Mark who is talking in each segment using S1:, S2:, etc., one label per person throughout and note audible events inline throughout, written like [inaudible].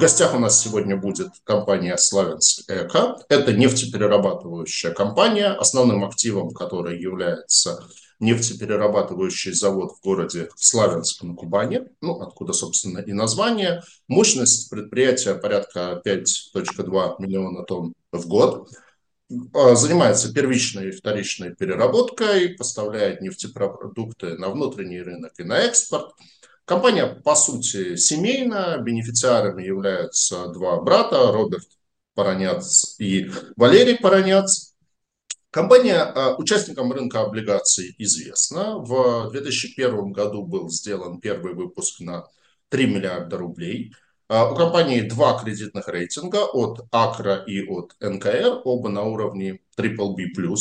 S1: гостях у нас сегодня будет компания Славянск Эко. Это нефтеперерабатывающая компания, основным активом которой является нефтеперерабатывающий завод в городе Славянск на Кубани, ну, откуда, собственно, и название. Мощность предприятия порядка 5.2 миллиона тонн в год. А, занимается первичной и вторичной переработкой, поставляет нефтепродукты на внутренний рынок и на экспорт. Компания, по сути, семейная, бенефициарами являются два брата, Роберт Параняц и Валерий Параняц. Компания а, участникам рынка облигаций известна. В 2001 году был сделан первый выпуск на 3 миллиарда рублей – а, у компании два кредитных рейтинга от Акра и от НКР, оба на уровне BBB+.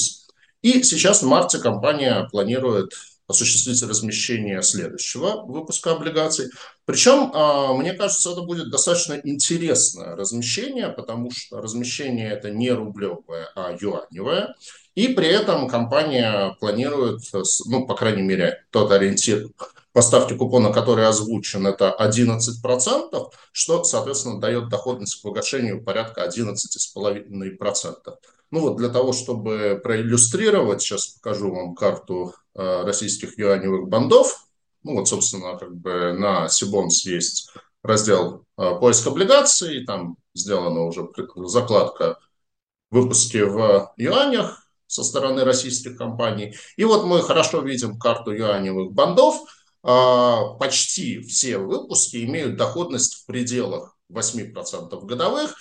S1: И сейчас в марте компания планирует осуществить размещение следующего выпуска облигаций. Причем, а, мне кажется, это будет достаточно интересное размещение, потому что размещение это не рублевое, а юаневое. И при этом компания планирует, ну, по крайней мере, тот ориентир поставки купона, который озвучен, это 11%, что, соответственно, дает доходность к погашению порядка 11,5%. Ну вот для того, чтобы проиллюстрировать, сейчас покажу вам карту э, российских юаневых бандов. Ну вот, собственно, как бы на Сибонс есть раздел э, поиск облигаций, там сделана уже закладка выпуски в юанях со стороны российских компаний. И вот мы хорошо видим карту юаневых бандов – а, почти все выпуски имеют доходность в пределах 8% годовых.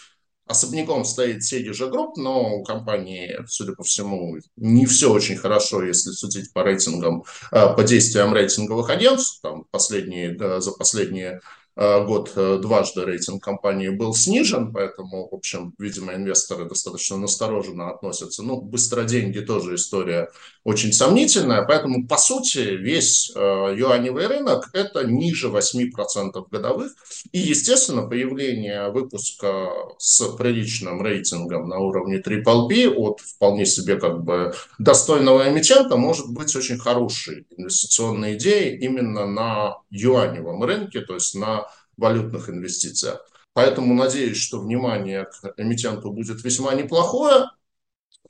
S1: Особняком стоит Sedija Group, но у компании, судя по всему, не все очень хорошо, если судить по рейтингам, а, по действиям рейтинговых агентств. Там последние, за последние Э, год э, дважды рейтинг компании был снижен, поэтому, в общем, видимо, инвесторы достаточно настороженно относятся. Ну, быстро деньги тоже история очень сомнительная, поэтому, по сути, весь э, юаневый рынок – это ниже 8% годовых. И, естественно, появление выпуска с приличным рейтингом на уровне BBB от вполне себе как бы достойного эмитента может быть очень хорошей инвестиционной идеей именно на юаневом рынке, то есть на валютных инвестициях. Поэтому надеюсь, что внимание к эмитенту будет весьма неплохое.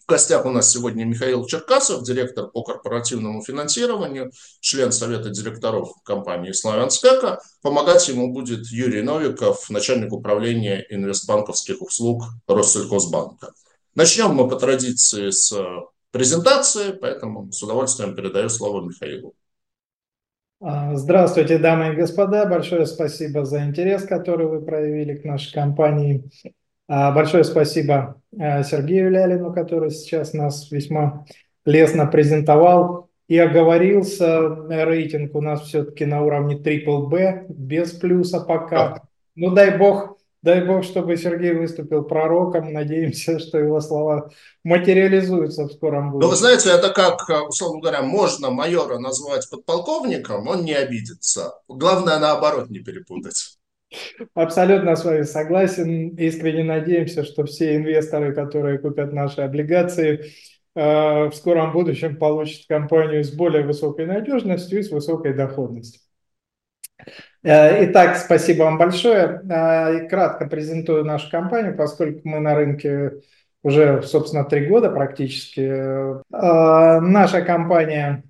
S1: В гостях у нас сегодня Михаил Черкасов, директор по корпоративному финансированию, член совета директоров компании «Славянскека». Помогать ему будет Юрий Новиков, начальник управления инвестбанковских услуг Россельхозбанка. Начнем мы по традиции с презентации, поэтому с удовольствием передаю слово Михаилу.
S2: А, здравствуйте, дамы и господа. Большое спасибо за интерес, который вы проявили к нашей компании. А, большое спасибо а, Сергею Лялину, который сейчас нас весьма лестно презентовал и оговорился. Рейтинг у нас все-таки на уровне Triple B, без плюса пока. Ну, дай бог, Дай бог, чтобы Сергей выступил пророком. Надеемся, что его слова материализуются в скором будущем.
S1: Ну, вы знаете, это как, условно говоря, можно майора назвать подполковником, он не обидится. Главное, наоборот, не перепутать.
S2: Абсолютно с вами согласен. Искренне надеемся, что все инвесторы, которые купят наши облигации, э, в скором будущем получат компанию с более высокой надежностью и с высокой доходностью. Э, итак, спасибо вам большое. Э, кратко презентую нашу компанию, поскольку мы на рынке уже, собственно, три года практически. Э, наша компания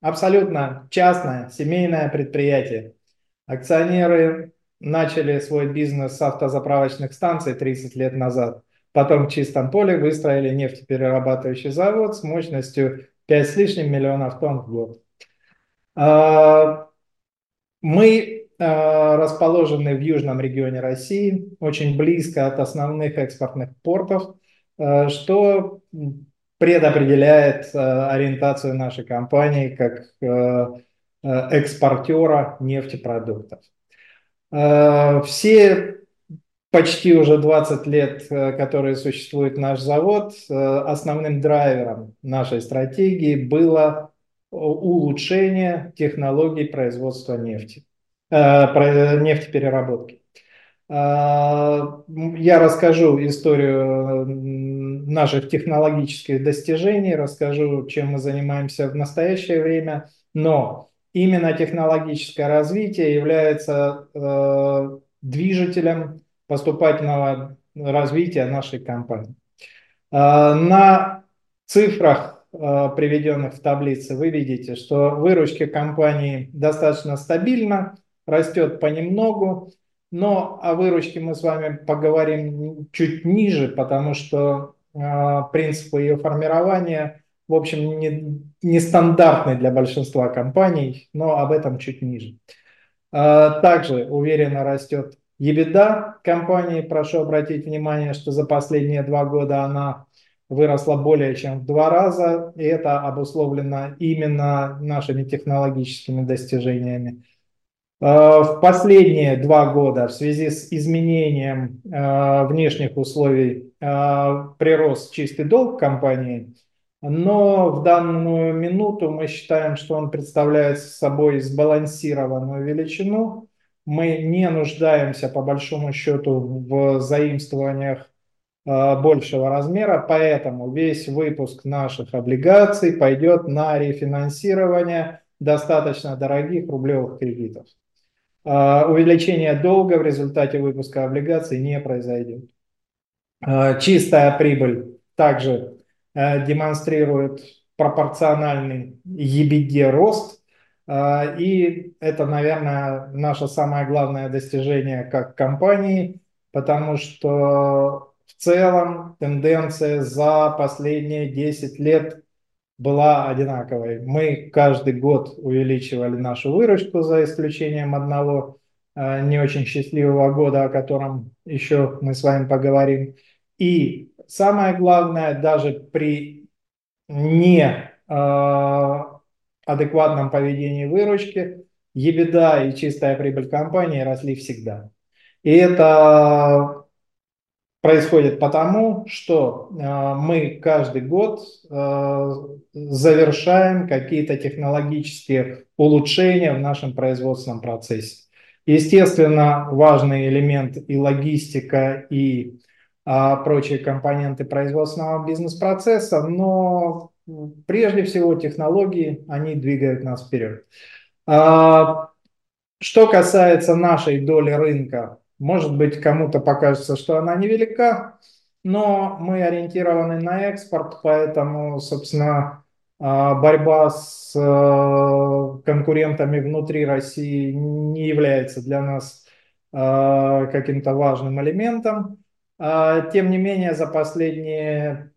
S2: абсолютно частное, семейное предприятие. Акционеры начали свой бизнес с автозаправочных станций 30 лет назад. Потом в чистом поле выстроили нефтеперерабатывающий завод с мощностью 5 с лишним миллионов тонн в год. Мы э, расположены в южном регионе России, очень близко от основных экспортных портов, э, что предопределяет э, ориентацию нашей компании как экспортера нефтепродуктов. Все почти уже 20 лет, которые существует наш завод, основным драйвером нашей стратегии было улучшение технологий производства нефти, э, нефтепереработки. Э, я расскажу историю наших технологических достижений, расскажу, чем мы занимаемся в настоящее время, но именно технологическое развитие является э, движителем поступательного развития нашей компании. На цифрах, приведенных в таблице, вы видите, что выручка компании достаточно стабильна, растет понемногу, но о выручке мы с вами поговорим чуть ниже, потому что э, принципы ее формирования, в общем, не, не для большинства компаний, но об этом чуть ниже. Э, также уверенно растет EBITDA компании. Прошу обратить внимание, что за последние два года она выросла более чем в два раза, и это обусловлено именно нашими технологическими достижениями. Э, в последние два года в связи с изменением э, внешних условий э, прирос чистый долг компании, но в данную минуту мы считаем, что он представляет собой сбалансированную величину. Мы не нуждаемся по большому счету в заимствованиях большего размера, поэтому весь выпуск наших облигаций пойдет на рефинансирование достаточно дорогих рублевых кредитов. А, увеличение долга в результате выпуска облигаций не произойдет. А, чистая прибыль также э, демонстрирует пропорциональный EBD рост. И это, наверное, наше самое главное достижение как компании, потому что в целом тенденция за последние 10 лет была одинаковой. Мы каждый год увеличивали нашу выручку, за исключением одного э, не очень счастливого года, о котором еще мы с вами поговорим. И самое главное, даже при не э, поведении выручки, EBITDA и чистая прибыль компании росли всегда. И это происходит потому, что э, мы каждый год э, завершаем какие-то технологические улучшения в нашем производственном процессе. Естественно, важный элемент и логистика, и а, прочие компоненты производственного бизнес-процесса, но прежде всего технологии, они двигают нас вперед. А, что касается нашей доли рынка может быть, кому-то покажется, что она невелика, но мы ориентированы на экспорт, поэтому, собственно, а, борьба с э, конкурентами внутри России не является для нас а, каким-то важным элементом. А, тем не менее, за последние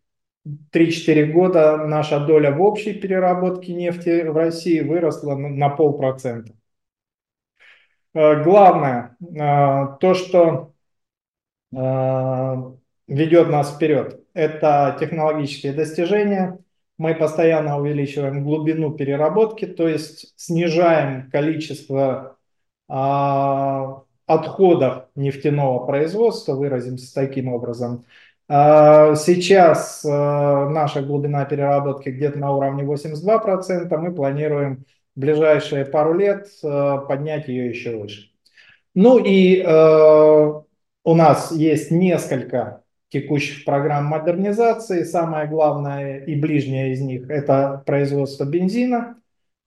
S2: 3-4 года наша доля в общей переработке нефти в России выросла на полпроцента. Э, главное, э, то, что э, ведет нас вперед, это технологические достижения. Мы постоянно увеличиваем глубину переработки, то есть снижаем количество отходов нефтяного производства, выразимся таким образом. Сейчас наша глубина переработки где-то на уровне 82%, мы планируем ближайшие пару лет э, поднять ее еще выше. Ну и э, у нас есть несколько текущих программ модернизации. Самое главное и ближнее из них – это производство бензина.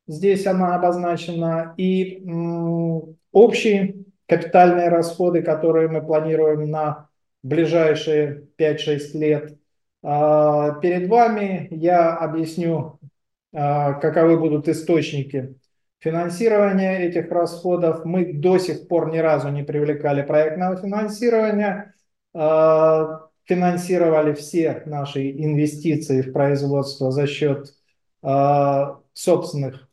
S2: Здесь она обозначена. И м, общие капитальные расходы, которые мы планируем на ближайшие 5-6 лет. Э, перед вами я объясню а, каковы будут источники финансирования этих расходов. Мы до сих пор ни разу не привлекали проектного финансирования, а, финансировали все наши инвестиции в производство за счет а, собственных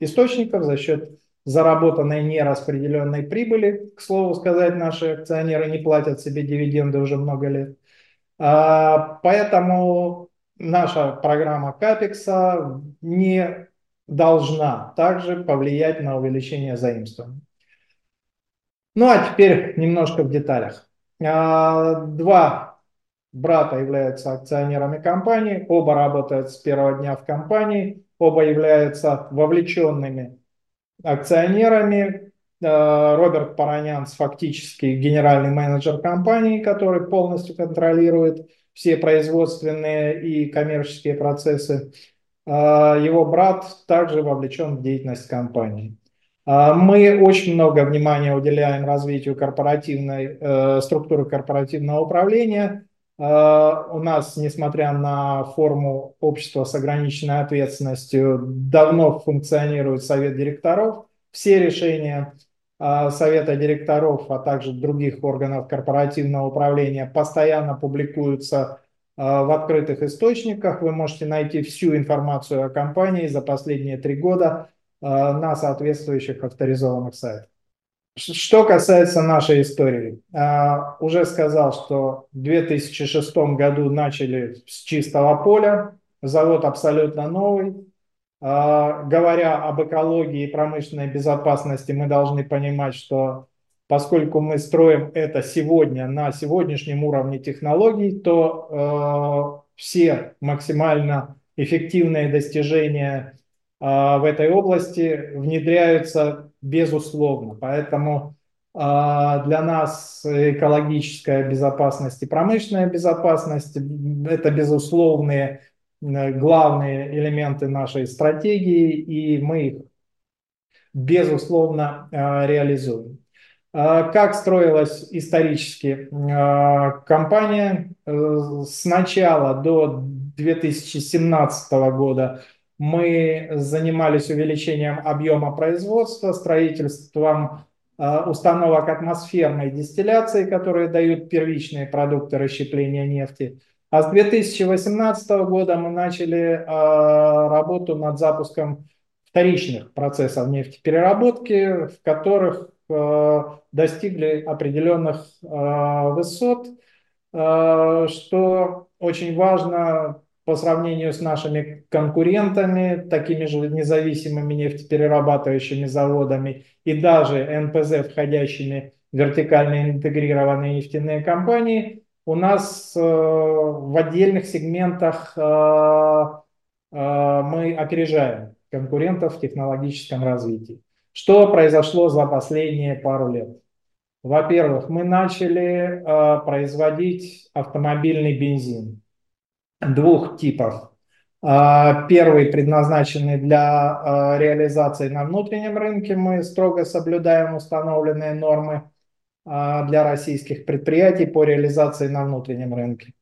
S2: источников, за счет заработанной нераспределенной прибыли. К слову сказать, наши акционеры не платят себе дивиденды уже много лет. Поэтому наша программа Капекса не должна также повлиять на увеличение заимствований. Ну а теперь немножко в деталях. А, два брата являются акционерами компании, оба работают с первого дня в компании, оба являются вовлеченными акционерами. А, Роберт Паранянс фактически генеральный менеджер компании, который полностью контролирует все производственные и коммерческие процессы. А, его брат также вовлечен в деятельность компании. Мы очень много внимания уделяем развитию корпоративной э, структуры корпоративного управления. У нас, несмотря на форму общества с ограниченной ответственностью, давно функционирует совет директоров. Все решения совета директоров, а также других органов корпоративного управления постоянно публикуются в открытых источниках. Вы можете найти всю информацию о компании за последние три года на соответствующих авторизованных сайтах. Что касается нашей истории, уже сказал, что в 2006 году начали с чистого поля, завод абсолютно новый, а, говоря об экологии и промышленной безопасности, мы должны понимать, что поскольку мы строим это сегодня на сегодняшнем уровне технологий, то э, все максимально эффективные достижения э, в этой области внедряются безусловно. Поэтому э, для нас экологическая безопасность и промышленная безопасность – это безусловные главные элементы нашей стратегии, и мы их, безусловно, э, реализуем. Э, как строилась исторически компания? С начала до 2017 года мы занимались увеличением объема производства, строительством установок атмосферной дистилляции, которые дают первичные продукты расщепления нефти – а с 2018 года мы начали а, работу над запуском вторичных процессов нефтепереработки, в которых а, достигли определенных а, высот, что очень важно по сравнению с нашими конкурентами, такими же независимыми нефтеперерабатывающими заводами и даже НПЗ, входящими в вертикально интегрированные нефтяные компании – у нас э, в отдельных сегментах э, э, мы опережаем конкурентов в технологическом развитии. Что произошло за последние пару лет? Во-первых, мы начали производить автомобильный бензин двух типов. Первый предназначенный для реализации на внутреннем рынке. Мы строго соблюдаем установленные нормы для российских предприятий по реализации на внутреннем рынке.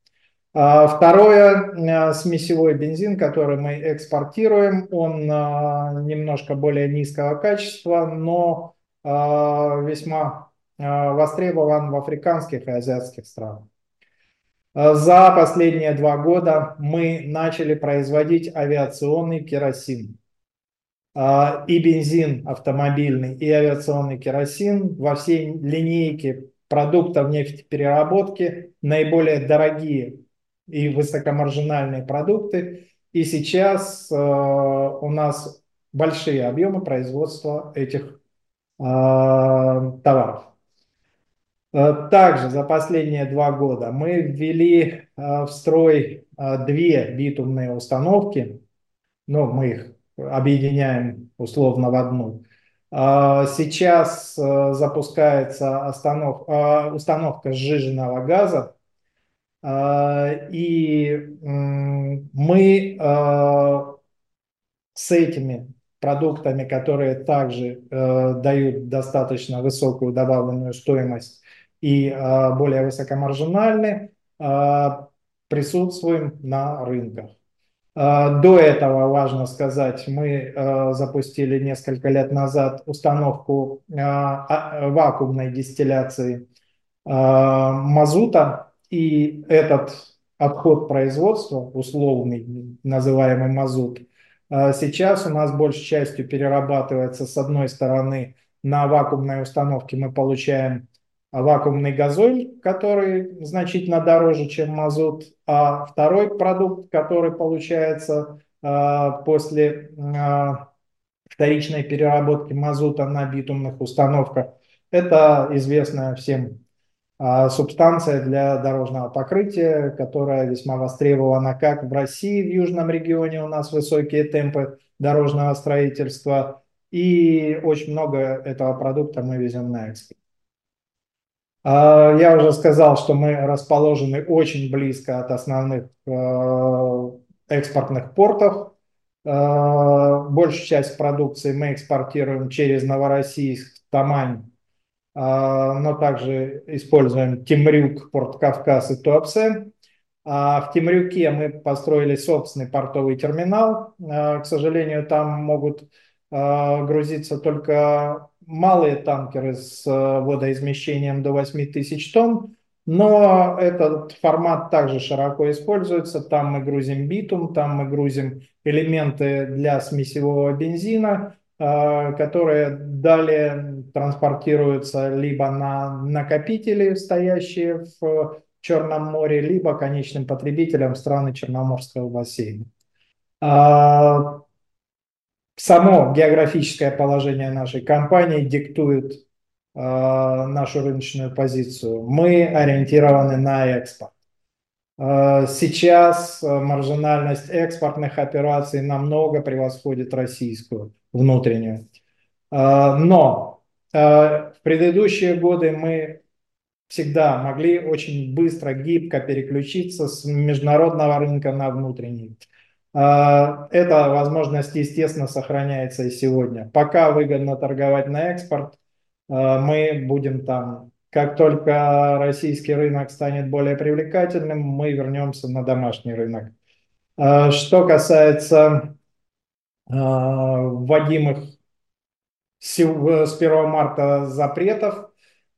S2: А, второе, смесевой бензин, который мы экспортируем, он а, немножко более низкого качества, но весьма востребован в африканских и азиатских странах. За последние два года мы начали производить авиационный керосин. А, и бензин автомобильный, и авиационный керосин во всей линейке продуктов нефтепереработки наиболее дорогие и высокомаржинальные продукты. И сейчас э, у нас большие объемы производства этих э, товаров. Э, также за последние два года мы ввели в строй две битумные установки, но мы их объединяем условно в одну. А, сейчас э, запускается останов, а, установка сжиженного газа, а, и мы с этими продуктами, которые также э, дают достаточно высокую добавленную стоимость и более высокомаржинальны, присутствуем на рынках. А, до этого, важно сказать, мы а, запустили несколько лет назад установку а, вакуумной дистилляции мазута, и этот отход производства, условный, называемый мазут, сейчас у нас большей частью перерабатывается с одной стороны. На вакуумной установке мы получаем вакуумный газоль, который значительно дороже, чем мазут, а второй продукт, который получается а, после а, вторичной переработки мазута на битумных установках, это известная всем а, субстанция для дорожного покрытия, которая весьма востребована как в России, в южном регионе у нас высокие темпы дорожного строительства, и очень много этого продукта мы везем на экспорт. А, я уже сказал, что мы расположены очень близко от основных э, экспортных портов. Большую часть продукции мы экспортируем через Новороссийск, Тамань, но также используем Темрюк, Порт-Кавказ и Туапсе. А в Темрюке мы построили собственный портовый терминал. К сожалению, там могут грузиться только малые танкеры с водоизмещением до 8 тысяч тонн, но этот формат также широко используется. Там мы грузим битум, там мы грузим элементы для смесевого бензина, э, которые далее транспортируются либо на накопители, стоящие в Черном море, либо конечным потребителям страны Черноморского бассейна. Само географическое положение нашей компании диктует Э, нашу рыночную позицию. Мы ориентированы на экспорт. Э, сейчас э, маржинальность экспортных операций намного превосходит российскую внутреннюю. Но в предыдущие годы мы всегда могли очень быстро, гибко переключиться с международного рынка на внутренний. Эта возможность, естественно, сохраняется и сегодня. Пока выгодно торговать на экспорт, Э, мы будем там. Как только российский рынок станет более привлекательным, мы вернемся на домашний рынок. Э, что касается вводимых с 1 марта запретов,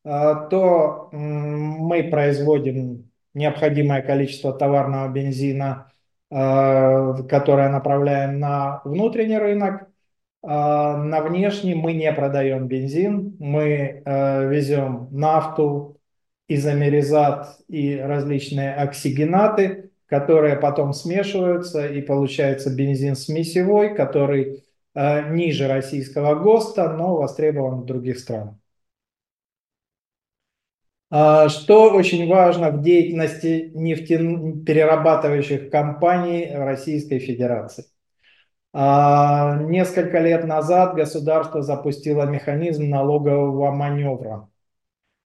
S2: то мы производим необходимое количество товарного бензина, которое направляем на внутренний рынок, а, на внешний мы не продаем бензин, мы э, везем нафту, изомеризат и различные оксигенаты, которые потом смешиваются и получается бензин смесевой, который э, ниже российского ГОСТа, но востребован в других странах. А, что очень важно в деятельности нефтеперерабатывающих компаний Российской Федерации? А, несколько лет назад государство запустило механизм налогового маневра,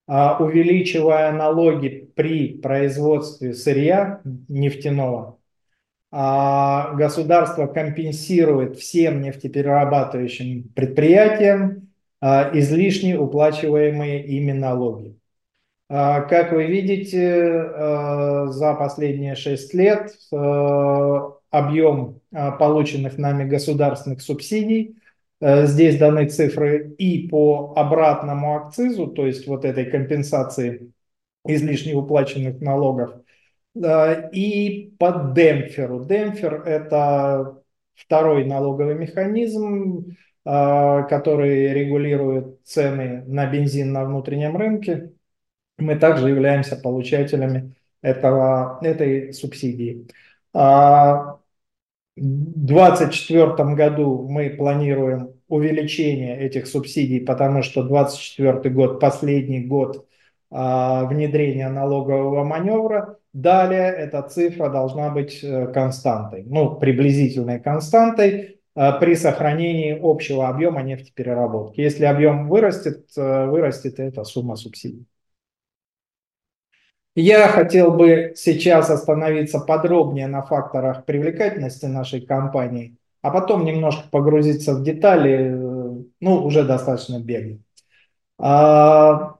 S2: а, увеличивая налоги при производстве сырья нефтяного. Государство компенсирует всем нефтеперерабатывающим предприятиям излишне уплачиваемые ими налоги. Как вы видите, за последние шесть лет объем а, полученных нами государственных субсидий. Э, здесь даны цифры и по обратному акцизу, то есть вот этой компенсации излишне уплаченных налогов, э, и по демпферу. Демпфер – это второй налоговый механизм, э, который регулирует цены на бензин на внутреннем рынке. Мы также являемся получателями этого, этой субсидии. А, в 2024 году мы планируем увеличение этих субсидий, потому что 2024 год последний год а, внедрения налогового маневра. Далее эта цифра должна быть э, константой, ну, приблизительной константой э, при сохранении общего объема нефтепереработки. Если объем вырастет, э, вырастет эта сумма субсидий. Я хотел бы сейчас остановиться подробнее на факторах привлекательности нашей компании, а потом немножко погрузиться в детали, ну, уже достаточно бегло. А,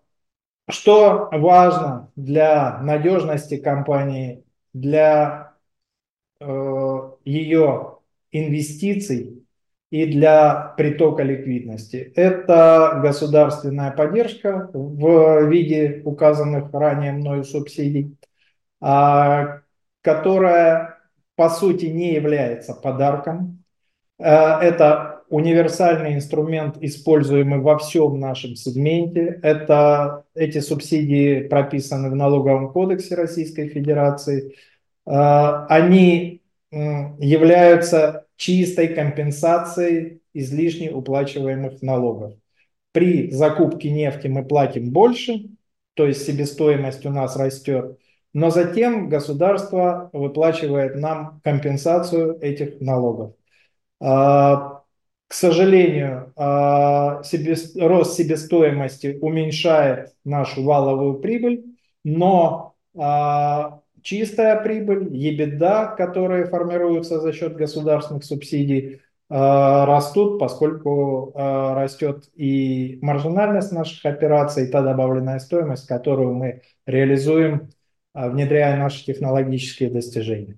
S2: что важно для надежности компании, для э, ее инвестиций и для притока ликвидности. Это государственная поддержка в виде указанных ранее мною субсидий, а, которая по сути не является подарком. Э, это универсальный инструмент, используемый во всем нашем сегменте. Это, эти субсидии прописаны в налоговом кодексе Российской Федерации. Э, они являются чистой компенсацией излишне уплачиваемых налогов. При закупке нефти мы платим больше, то есть себестоимость у нас растет, но затем государство выплачивает нам компенсацию этих налогов. А, к сожалению, а, рост себестоимости уменьшает нашу валовую прибыль, но а, чистая прибыль, EBITDA, которые формируются за счет государственных субсидий, растут, поскольку растет и маржинальность наших операций, и та добавленная стоимость, которую мы реализуем, внедряя наши технологические достижения.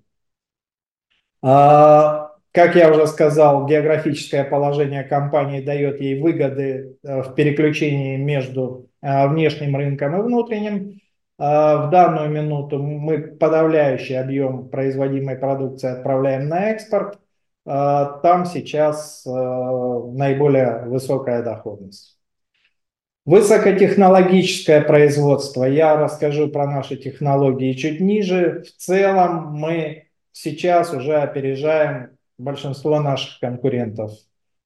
S2: Как я уже сказал, географическое положение компании дает ей выгоды в переключении между внешним рынком и внутренним. Э, в данную минуту мы подавляющий объем производимой продукции отправляем на экспорт. Там сейчас наиболее высокая доходность. Высокотехнологическое производство. Я расскажу про наши технологии чуть ниже. В целом мы сейчас уже опережаем большинство наших конкурентов.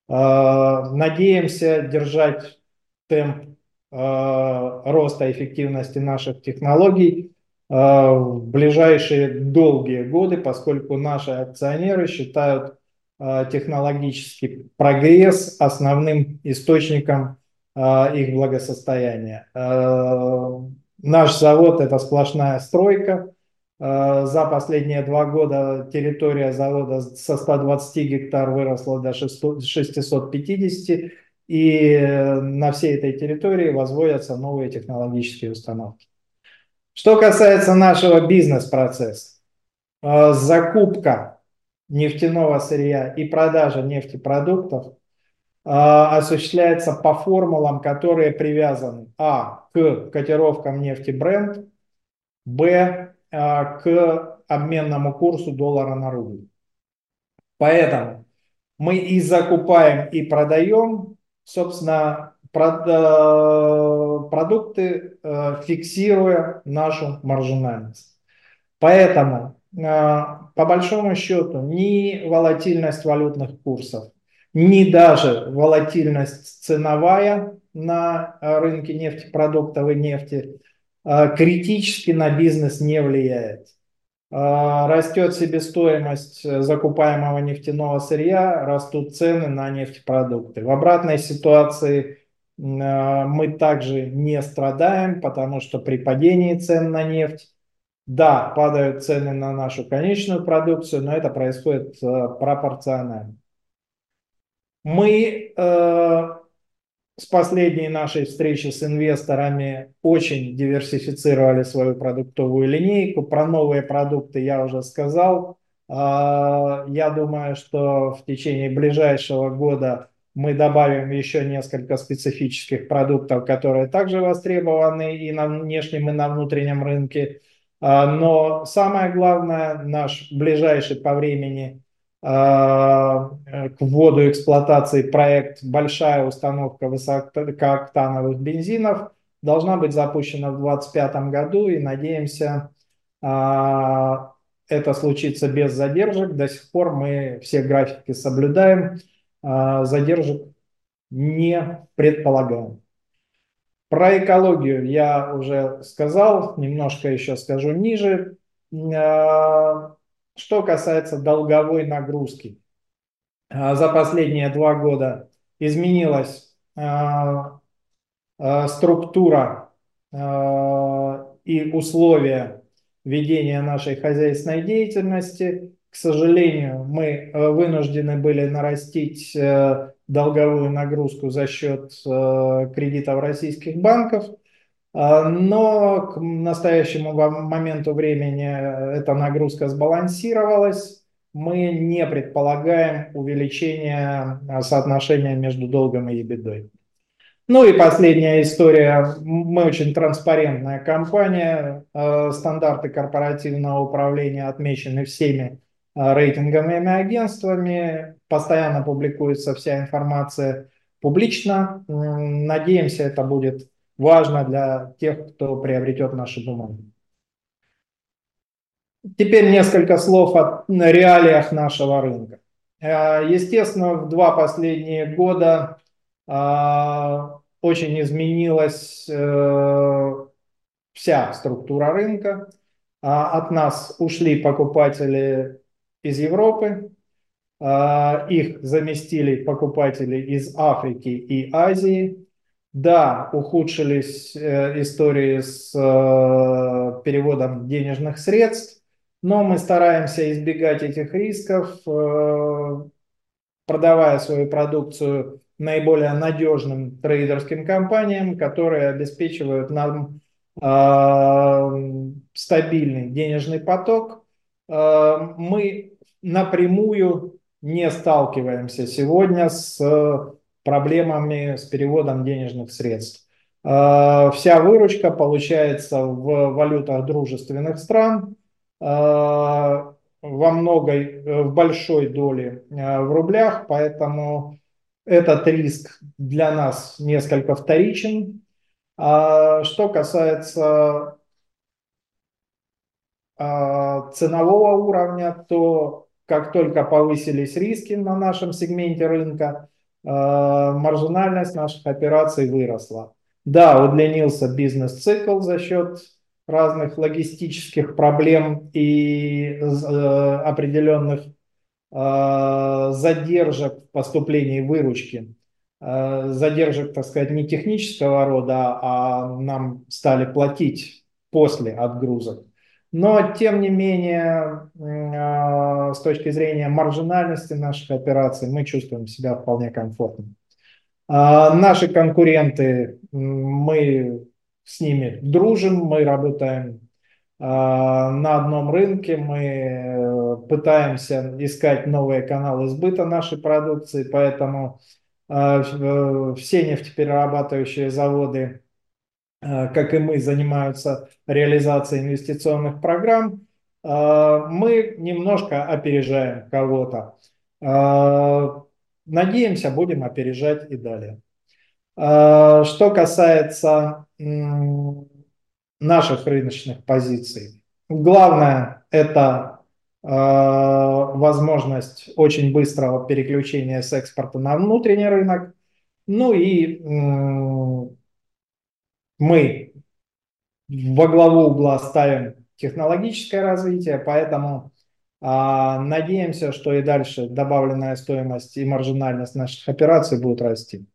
S2: А, надеемся держать темп а, роста эффективности наших технологий а, в ближайшие долгие годы, поскольку наши акционеры считают технологический прогресс основным источником их благосостояния. Наш завод – это сплошная стройка, Э, за последние два года территория завода со 120 гектар выросла до 650, и на всей этой территории возводятся новые технологические установки. Что касается нашего бизнес-процесса, э, закупка нефтяного сырья и продажа нефтепродуктов э, осуществляется по формулам, которые привязаны а. к котировкам нефти бренд, б к обменному курсу доллара на рубль. Поэтому мы и закупаем, и продаем, собственно, э, продукты, э, фиксируя нашу маржинальность. Поэтому, э, по большому счету, ни волатильность валютных курсов, ни даже волатильность ценовая на рынке нефтепродуктов и нефти критически на бизнес не влияет. А, растет себестоимость э, закупаемого нефтяного сырья, растут цены на нефтепродукты. В обратной ситуации а, мы также не страдаем, потому что при падении цен на нефть, да, падают цены на нашу конечную продукцию, но это происходит э, пропорционально. Мы э, с последней нашей встречи с инвесторами очень диверсифицировали свою продуктовую линейку. Про новые продукты я уже сказал. А, я думаю, что в течение ближайшего года мы добавим еще несколько специфических продуктов, которые также востребованы и на внешнем, и на внутреннем рынке. А, но самое главное, наш ближайший по времени к вводу эксплуатации проект «Большая установка высокооктановых бензинов» должна быть запущена в 2025 году и надеемся, э, это случится без задержек. До сих пор мы все графики соблюдаем, э, задержек не предполагаем. Про экологию я уже сказал, немножко еще скажу ниже. Что касается долговой нагрузки, а, за последние два года изменилась а, а, структура и условия ведения нашей хозяйственной деятельности. К сожалению, мы вынуждены были нарастить э, долговую нагрузку за счет э, кредитов российских банков – но к настоящему моменту времени эта нагрузка сбалансировалась. Мы не предполагаем увеличения а, соотношения между долгом и ебедой. Ну и последняя история. Мы очень транспарентная компания. А, стандарты корпоративного управления отмечены всеми рейтинговыми агентствами. Постоянно публикуется вся информация публично. Надеемся, это будет важно для тех, кто приобретет наши бумаги. Теперь несколько слов о реалиях нашего рынка. Э, естественно, в два последние года э, очень изменилась э, вся структура рынка. От нас ушли покупатели из Европы, их заместили покупатели из Африки и Азии. Да, ухудшились э, истории с э, переводом денежных средств, но мы стараемся избегать этих рисков, э, продавая свою продукцию наиболее надежным трейдерским компаниям, которые обеспечивают нам стабильный денежный поток. Мы напрямую не сталкиваемся сегодня с проблемами с переводом денежных средств. А, вся выручка получается в валютах дружественных стран, а, во многой, в большой доле а, в рублях, поэтому этот риск для нас несколько вторичен. Что касается ценового уровня, то как только повысились риски на нашем сегменте рынка, Э, маржинальность наших операций выросла. Да, удлинился бизнес-цикл за счет разных логистических проблем и э, определенных э, задержек в поступлении выручки. Задержек, так сказать, не технического рода, а нам стали платить после отгрузок. Но, тем не менее, а, с точки зрения маржинальности наших операций, мы чувствуем себя вполне комфортно. А, наши конкуренты, мы с ними дружим, мы работаем а, на одном рынке, мы э, пытаемся искать новые каналы сбыта нашей продукции, поэтому э, все нефтеперерабатывающие заводы Э, как и мы, занимаются реализацией инвестиционных программ, э, мы немножко опережаем кого-то. Э, надеемся, будем опережать и далее. Что касается наших рыночных позиций, главное – это возможность очень быстрого переключения с экспорта на внутренний рынок, ну и мы во главу угла ставим технологическое развитие, поэтому а, надеемся, что и дальше добавленная стоимость и маржинальность наших операций будут расти.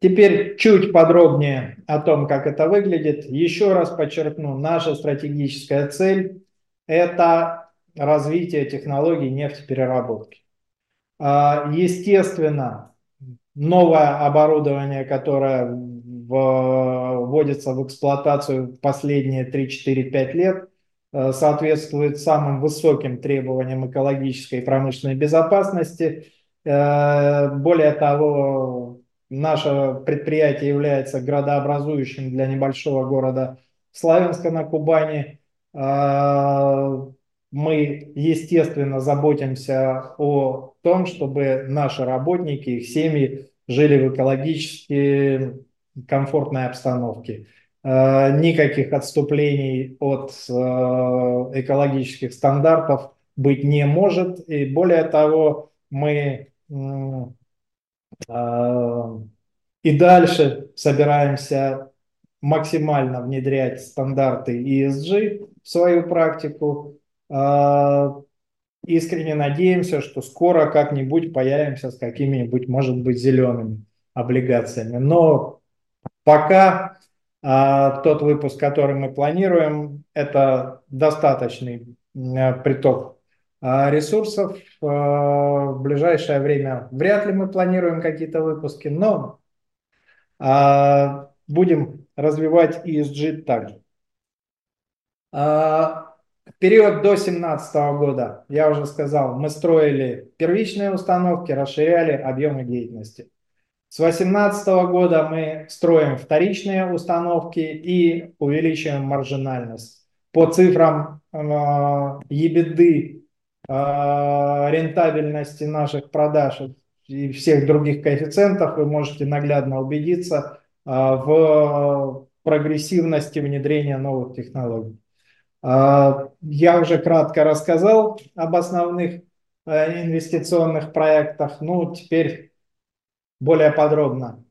S2: Теперь чуть подробнее о том, как это выглядит. Еще раз подчеркну, наша стратегическая цель – это развитие технологий нефтепереработки. А, естественно, новое оборудование, которое вводится в эксплуатацию в последние 3-4-5 лет, э, соответствует самым высоким требованиям экологической и промышленной безопасности. Э, более того, наше предприятие является градообразующим для небольшого города Славянска на Кубани. Э, мы, естественно, заботимся о том, чтобы наши работники, их семьи жили в экологически комфортной обстановке. Э, никаких отступлений от э, экологических стандартов быть не может. И более того, мы э, и дальше собираемся максимально внедрять стандарты ESG в свою практику. Искренне надеемся, что скоро как-нибудь появимся с какими-нибудь, может быть, зелеными облигациями. Но пока а, тот выпуск, который мы планируем, это достаточный а, приток а, ресурсов. А, в ближайшее время вряд ли мы планируем какие-то выпуски, но а, будем развивать ESG также. Период до 2017 года, я уже сказал, мы строили первичные установки, расширяли объемы деятельности. С 2018 года мы строим вторичные установки и увеличиваем маржинальность. По цифрам э, EBITDA, э, рентабельности наших продаж и всех других коэффициентов вы можете наглядно убедиться э, в прогрессивности внедрения новых технологий. А, я уже кратко рассказал об основных э, инвестиционных проектах. Ну, теперь более подробно.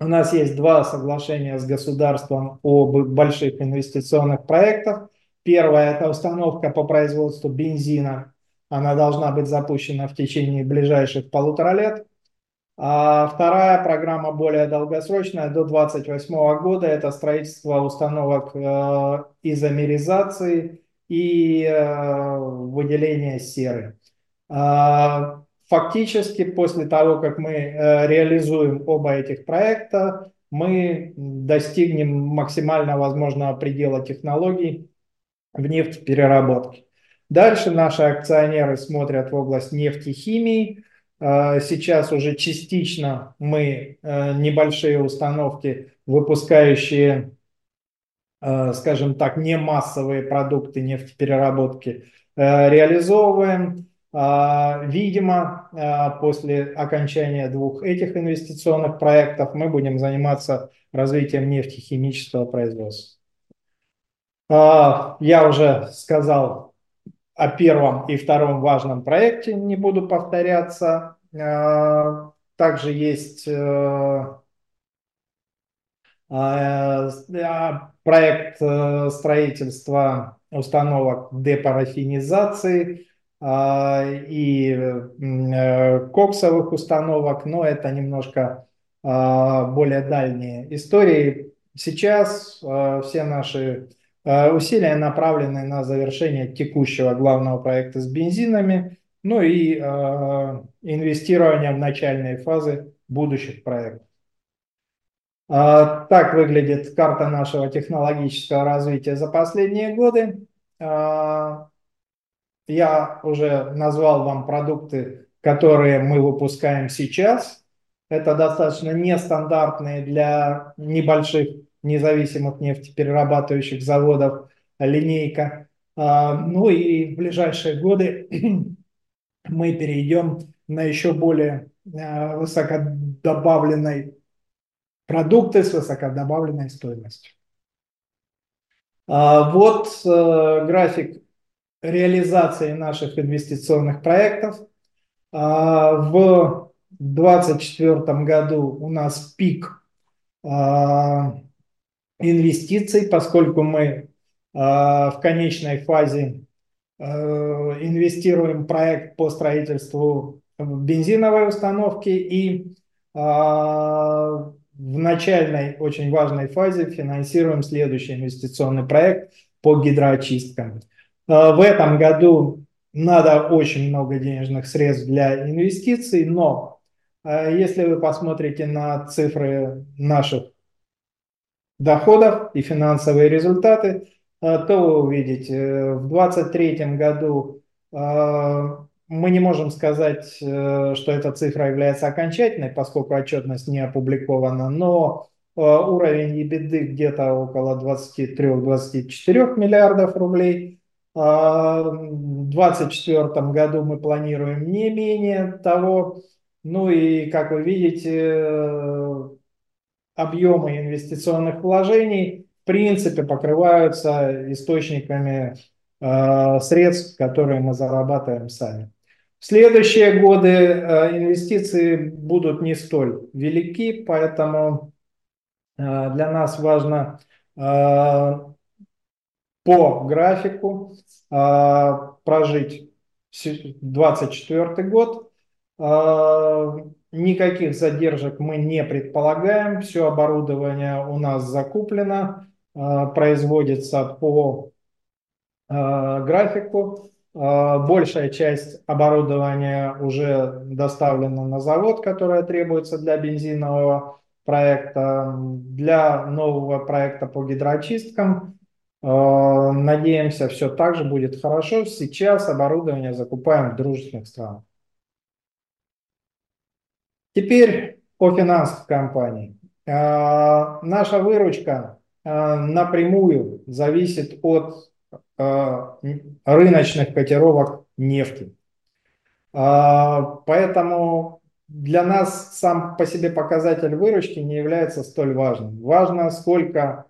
S2: У нас есть два соглашения с государством об больших инвестиционных проектах. Первое – это установка по производству бензина. Она должна быть запущена в течение ближайших полутора лет. А вторая программа более долгосрочная, до 2028 года, это строительство установок э, изомеризации и э, выделения серы. А, фактически после того, как мы э, реализуем оба этих проекта, мы достигнем максимально возможного предела технологий в нефтепереработке. Дальше наши акционеры смотрят в область нефтехимии. А, сейчас уже частично мы э, небольшие установки, выпускающие, э, скажем так, не массовые продукты нефтепереработки, реализовываем. А, видимо, а, после окончания двух этих инвестиционных проектов мы будем заниматься развитием нефтехимического производства. А, я уже сказал о первом и втором важном проекте, не буду повторяться. Также есть э, проект э, строительства установок депарафинизации и э, коксовых установок, но это немножко более дальние истории. Сейчас все наши усилия направлены на завершение текущего главного проекта с бензинами, ну и инвестирование в начальные фазы будущих проектов. Так выглядит карта нашего технологического развития за последние годы. Я уже назвал вам продукты, которые мы выпускаем сейчас. Это достаточно нестандартные для небольших независимых нефтеперерабатывающих заводов линейка. А, ну и в ближайшие годы [clears throat] мы перейдем на еще более а, высокодобавленной продукты с высокодобавленной стоимостью. А, вот э, график реализации наших инвестиционных проектов. А, в 2024 году у нас пик а, инвестиций, поскольку мы а, в конечной фазе инвестируем в проект по строительству бензиновой установки и в начальной очень важной фазе финансируем следующий инвестиционный проект по гидроочисткам. А, в этом году надо очень много денежных средств для инвестиций, но а, если вы посмотрите на цифры наших доходов и финансовые результаты, а, то вы увидите, э, в 2023 году мы не можем сказать, э, что эта цифра является окончательной, поскольку отчетность не опубликована, но уровень EBITDA где-то около 23-24 миллиардов рублей – в 2024 году мы планируем не менее того. Ну и, как вы видите, объемы инвестиционных вложений в принципе покрываются источниками э, средств, которые мы зарабатываем сами. В следующие годы э, инвестиции будут не столь велики, поэтому э, для нас важно по графику а, прожить 24 год. Никаких задержек мы не предполагаем. Все оборудование у нас закуплено, а, производится по графику. Большая часть оборудования уже доставлена на завод, которое требуется для бензинового проекта. Для нового проекта по гидроочисткам Э, надеемся, все так же будет хорошо. Сейчас оборудование закупаем в дружественных странах. Теперь о финансовой компании. Э, наша выручка э, напрямую зависит от рыночных котировок нефти. Поэтому для нас сам по себе показатель выручки не является столь важным. Важно, сколько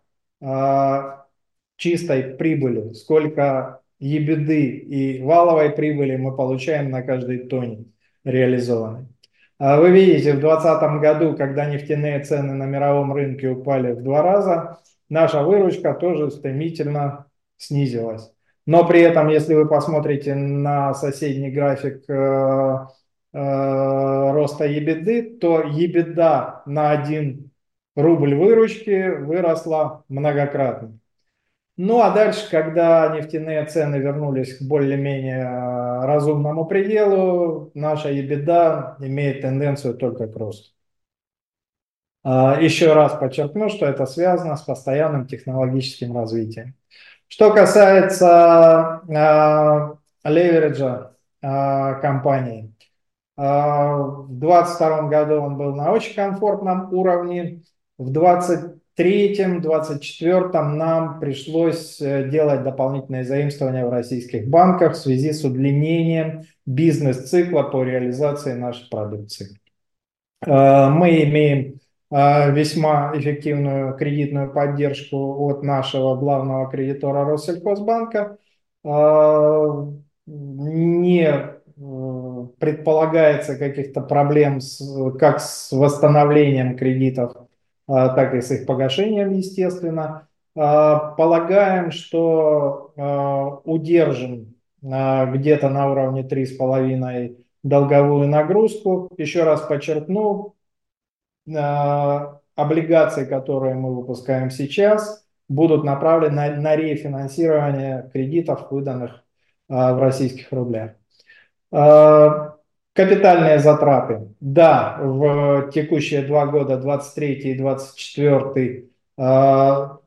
S2: чистой прибыли, сколько ебеды и валовой прибыли мы получаем на каждой тоне реализованной. А вы видите, в 2020 году, когда нефтяные цены на мировом рынке упали в два раза, наша выручка тоже стремительно снизилась. Но при этом, если вы посмотрите на соседний график э, роста ебиды, то ебида на 1 рубль выручки выросла многократно. Ну а дальше, когда нефтяные цены вернулись к более-менее разумному пределу, наша ебеда имеет тенденцию только к росту. А, еще раз подчеркну, что это связано с постоянным технологическим развитием. Что касается э, левериджа компании, в 2022 году он был на очень комфортном уровне, в 2023-2024 нам пришлось э, делать дополнительные заимствования в российских банках в связи с удлинением бизнес-цикла по реализации нашей продукции. Э, мы имеем а, весьма эффективную кредитную поддержку от нашего главного кредитора Россельхозбанка. Не э, предполагается каких-то проблем с, как с восстановлением кредитов, так и с их погашением, естественно. Полагаем, что удержим где-то на уровне 3,5 долговую нагрузку. Еще раз подчеркну, облигации, которые мы выпускаем сейчас, будут направлены на, на рефинансирование кредитов, выданных а, в российских рублях. А, капитальные затраты. Да, в текущие два года, 23 и 24, а,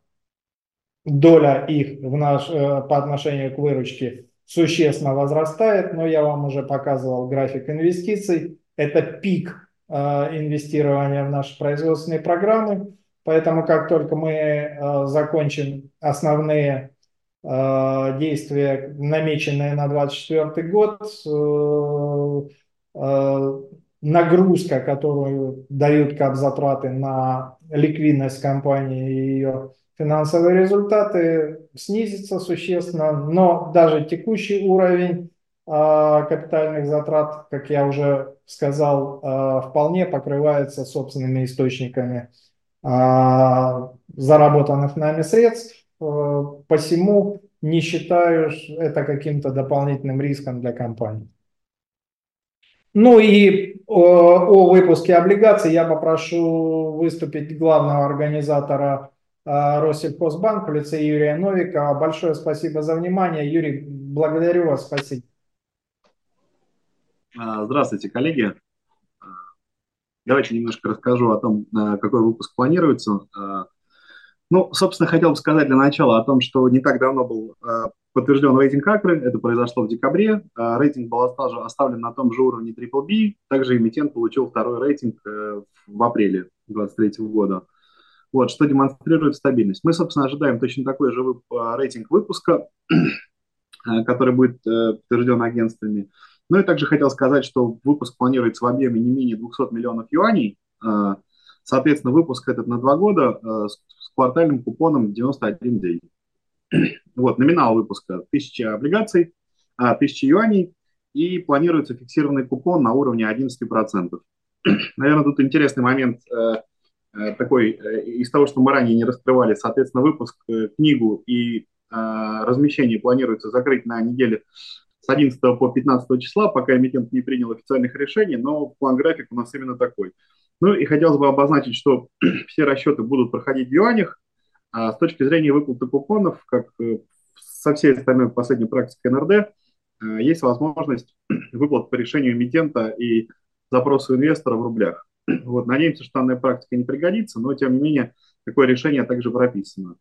S2: доля их в наш, э, по отношению к выручке существенно возрастает, но я вам уже показывал график инвестиций. Это пик Э, инвестирования в наши производственные программы. Поэтому как только мы э, закончим основные э, действия, намеченные на 2024 год, нагрузка, которую дают как затраты на ликвидность компании и ее финансовые результаты, снизится существенно. Но даже текущий уровень капитальных затрат, как я уже сказал, вполне покрывается собственными источниками заработанных нами средств. Посему не считаю это каким-то дополнительным риском для компании. Ну и о, о выпуске облигаций я попрошу выступить главного организатора Россельхозбанк в лице Юрия Новика. Большое спасибо за внимание. Юрий, благодарю вас, спасибо.
S3: А, здравствуйте, коллеги. Давайте немножко расскажу о том, а, какой выпуск планируется. А, ну, собственно, хотел бы сказать для начала о том, что не так давно был подтвержден рейтинг Акры, это произошло в декабре. Рейтинг был оставлен на том же уровне BBB. Также эмитент получил второй рейтинг э, в апреле 2023 года. Вот, что демонстрирует стабильность. Мы, собственно, ожидаем точно такой же рейтинг выпуска, который будет э, подтвержден агентствами. Ну и также хотел сказать, что выпуск планируется в объеме не менее 200 миллионов юаней. А, соответственно, выпуск этот на два года а, с квартальным купоном 91 день. [clears throat] Вот, номинал выпуска 1000 облигаций, 1000 а, юаней, и планируется фиксированный купон на уровне 11%. [clears throat] Наверное, тут интересный момент э, э, такой, э, из того, что мы ранее не раскрывали, соответственно, выпуск, книгу и размещение планируется закрыть на неделе с 11 по 15 числа, пока эмитент не принял официальных решений, но план график у нас именно такой. Ну и хотелось бы обозначить, что [clears throat] все расчеты будут проходить в юанях. А с точки зрения выплаты купонов, как э, со всей остальной последней практикой НРД, э, есть возможность [clears throat] выплат по решению эмитента и запросу инвестора в рублях. [clears throat] Вот, надеемся, что данная практика не пригодится, но тем не менее такое решение также прописано.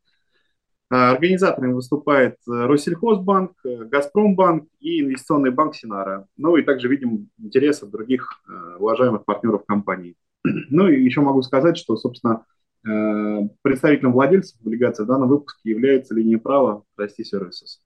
S3: А, организаторами выступает э, Россельхозбанк, Газпромбанк и инвестиционный банк Синара. Ну и также видим интересы других уважаемых партнеров компании. [clears throat] Ну и еще могу сказать, что, собственно, представителем владельцев облигаций в данном выпуске является линия права Расти Services.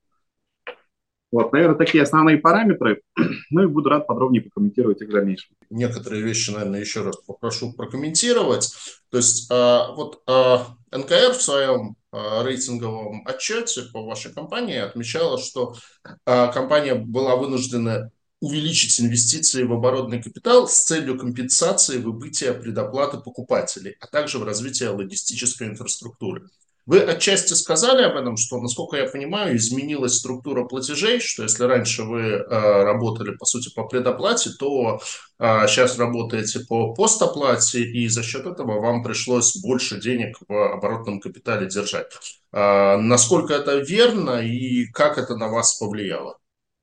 S3: Вот, наверное, такие основные параметры. [clears throat] Ну и буду рад подробнее прокомментировать их в дальнейшем.
S1: Некоторые вещи, наверное, еще раз попрошу прокомментировать. То есть а, вот а, НКР в своем рейтинговом отчете по вашей компании отмечала, что компания была вынуждена увеличить инвестиции в оборотный капитал с целью компенсации выбытия предоплаты покупателей, а также в развитие логистической инфраструктуры. Вы отчасти сказали об этом, что, насколько я понимаю, изменилась структура платежей, что если раньше вы э, работали, по сути, по предоплате, то э, сейчас работаете по постоплате, и за счет этого вам пришлось больше денег в оборотном капитале держать. Э, насколько это верно и как это на вас повлияло?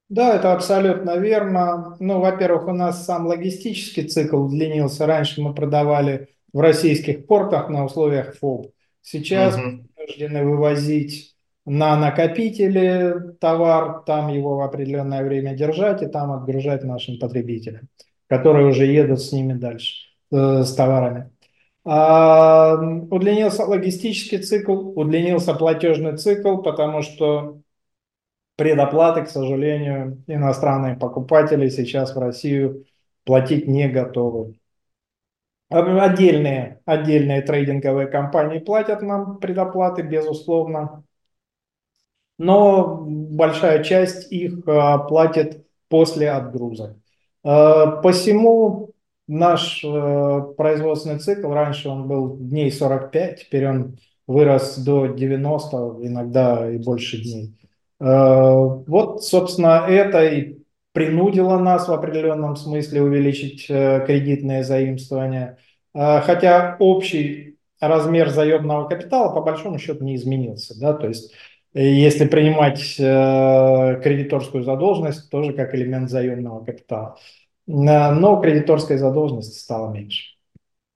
S2: Да, это абсолютно верно. Ну, во-первых, у нас сам логистический цикл удлинился. Раньше мы продавали в российских портах на условиях ФОБ. Сейчас угу. вынуждены вывозить на накопители товар, там его в определенное время держать и там отгружать нашим потребителям, которые уже едут с ними дальше, э, с товарами. А, удлинился логистический цикл, удлинился платежный цикл, потому что предоплаты, к сожалению, иностранные покупатели сейчас в Россию платить не готовы. Отдельные, отдельные трейдинговые компании платят нам предоплаты, безусловно, но большая часть их а, платит после отгрузок. А, посему наш а, производственный цикл, раньше он был дней 45, теперь он вырос до 90, иногда и больше дней. Вот, собственно, это и принудило нас в определенном смысле увеличить э, кредитные заимствования. Э, хотя общий размер заемного капитала по большому счету не изменился. Да? То есть э, если принимать кредиторскую задолженность, тоже как элемент заемного капитала. Но кредиторская задолженность стала меньше.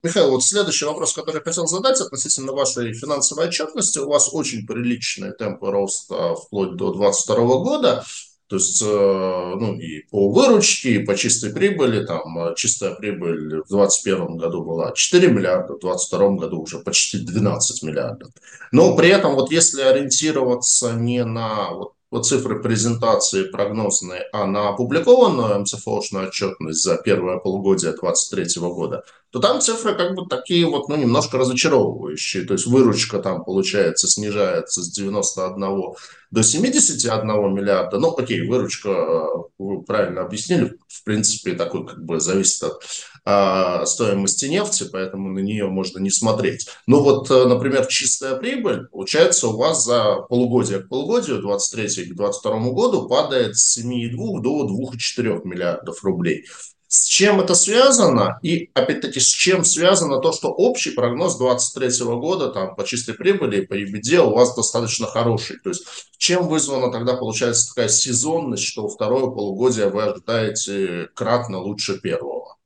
S1: Михаил, вот следующий вопрос, который я хотел задать относительно вашей финансовой отчетности. У вас очень приличные темпы роста вплоть до 2022 года. То есть, э, ну, и по выручке, и по чистой прибыли, там, э, чистая прибыль в 2021 году была 4 миллиарда, в 2022 году уже почти 12 миллиардов. Но при этом, вот если ориентироваться не на вот вот цифры презентации прогнозные, а на опубликованную МЦФОшную отчетность за первое полугодие 2023 года, то там цифры как бы такие вот, ну, немножко разочаровывающие. То есть выручка там, получается, снижается с 91 до 71 миллиарда. Ну, окей, выручка, э, вы правильно объяснили, в принципе, такой как бы зависит от а, стоимости нефти, поэтому на нее можно не смотреть. Но вот, э, например, чистая прибыль, получается, у вас за полугодие к полугодию, 23 к 22 году, падает с 7,2 до 2,4 миллиардов рублей. С чем это связано? И, опять-таки, с чем связано то, что общий прогноз 2023 года там, по чистой прибыли и по EBD у вас достаточно хороший? То есть чем вызвана тогда, получается, такая сезонность, что второе полугодие вы ожидаете кратно лучше первого?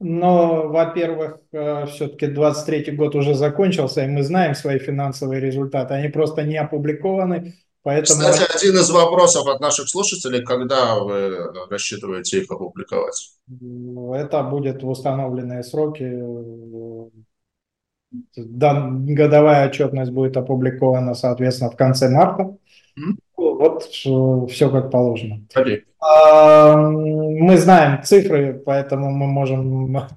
S2: Но, во-первых, э, все-таки 23 год уже закончился, и мы знаем свои финансовые результаты. Они просто не опубликованы
S1: Поэтому... Кстати, один из вопросов от наших слушателей, когда вы рассчитываете их опубликовать?
S2: Это будет в установленные сроки. Годовая отчетность будет опубликована, соответственно, в конце марта. Вот все как положено. Okay. А, мы знаем цифры, поэтому мы можем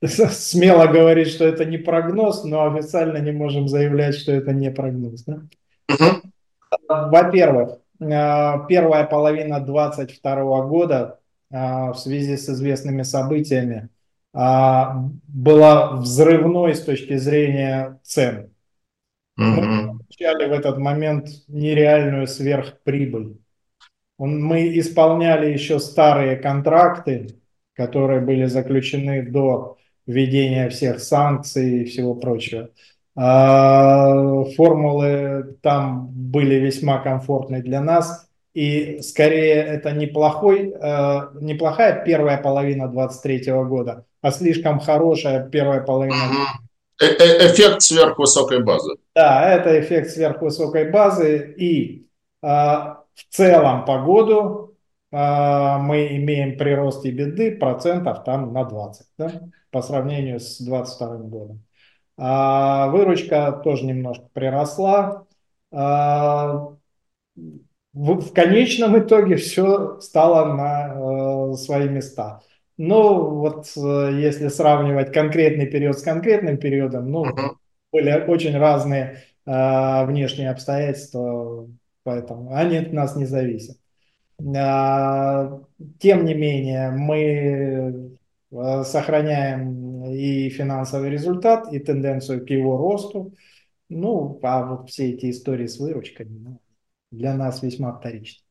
S2: [laughs] смело говорить, что это не прогноз, но официально не можем заявлять, что это не прогноз. Да? Uh-huh. Во-первых, э, первая половина 2022 года э, в связи с известными событиями э, была взрывной с точки зрения цен. Мы получали в этот момент нереальную сверхприбыль. Мы исполняли еще старые контракты, которые были заключены до введения всех санкций и всего прочего. А, формулы там были весьма комфортны для нас. И скорее это неплохой, а, неплохая первая половина 23 года, а слишком хорошая первая половина.
S1: Э -э Эффект сверхвысокой базы.
S2: Да, это эффект сверхвысокой базы. И а, в целом по году мы имеем прирост и беды процентов там на 20 да, по сравнению с 22 годом. А выручка тоже немножко приросла. А, в, в конечном итоге все стало на э, свои места. Ну, вот э, если сравнивать конкретный период с конкретным периодом, ну, были очень разные э, внешние обстоятельства, поэтому они от нас не зависят. Э, тем не менее, мы Э, сохраняем и финансовый результат, и тенденцию к его росту. Ну, а вот все эти истории с выручками ну, для нас весьма вторичны.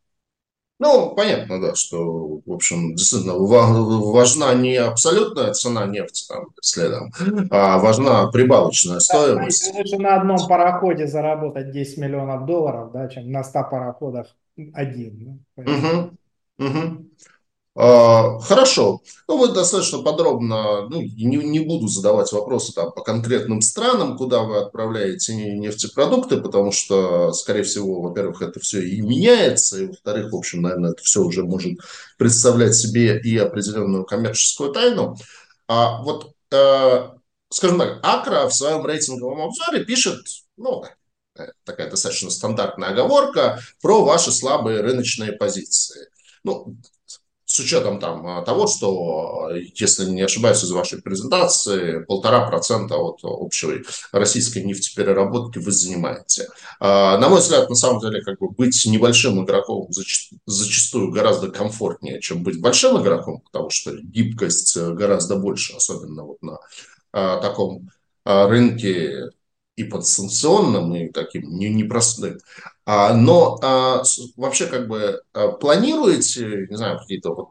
S1: Ну, понятно, да, что, в общем, действительно важна не абсолютная цена нефти там, следом, а важна прибавочная стоимость.
S2: Да, лучше на одном пароходе заработать 10 миллионов долларов, да, чем на 100 пароходах один.
S1: Да? Угу, угу. А, хорошо. Ну, вы достаточно подробно, ну, не, не буду задавать вопросы там по конкретным странам, куда вы отправляете нефтепродукты, потому что, скорее всего, во-первых, это все и меняется, и, во-вторых, в общем, наверное, это все уже может представлять себе и определенную коммерческую тайну. А вот, э, скажем так, Акра в своем рейтинговом обзоре пишет, ну, э, такая достаточно стандартная оговорка про ваши слабые рыночные позиции. Ну, с учетом там, а, того, что, если не ошибаюсь из вашей презентации, полтора процента от общей российской нефтепереработки вы занимаете. А, на мой взгляд, на самом деле, как бы быть небольшим игроком зачастую гораздо комфортнее, чем быть большим игроком, потому что гибкость гораздо больше, особенно вот на таком рынке и подстанционным, и таким непростым. А, но а, вообще как бы а, планируете, не знаю, какие-то вот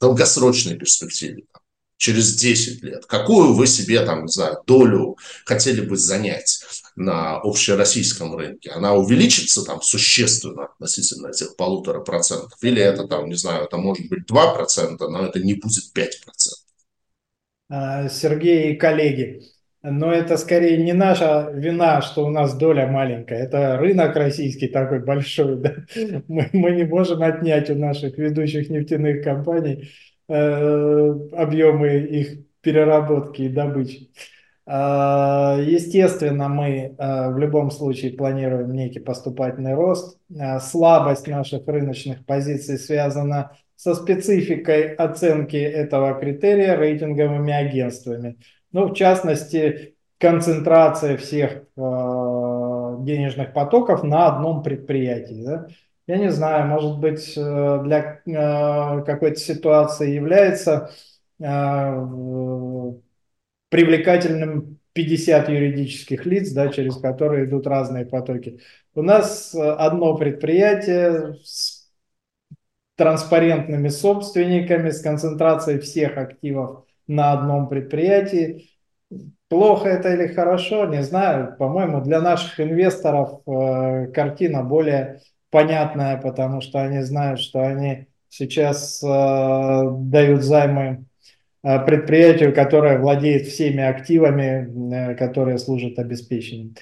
S1: долгосрочные перспективы, там, через 10 лет, какую вы себе там, не знаю, долю хотели бы занять на общероссийском рынке? Она увеличится там существенно относительно этих полутора процентов? Или это там, не знаю, это может быть 2 процента, но это не будет 5 процентов?
S2: Сергей и коллеги, но это скорее не наша вина, что у нас доля маленькая. Это рынок российский такой большой. Да? Мы, мы не можем отнять у наших ведущих нефтяных компаний э, объемы их переработки и добычи. Э, естественно, мы э, в любом случае планируем некий поступательный рост. Э, слабость наших рыночных позиций связана со спецификой оценки этого критерия рейтинговыми агентствами. Ну, в частности, концентрация всех э, денежных потоков на одном предприятии. Да? Я не знаю, может быть, э, для э, какой-то ситуации является привлекательным 50 юридических лиц, да, через которые идут разные потоки. У нас одно предприятие с транспарентными собственниками, с концентрацией всех активов на одном предприятии. Плохо это или хорошо, не знаю. По-моему, для наших инвесторов э, картина более понятная, потому что они знают, что они сейчас э, дают займы э, предприятию, которое владеет всеми активами, э, которые служат обеспечением.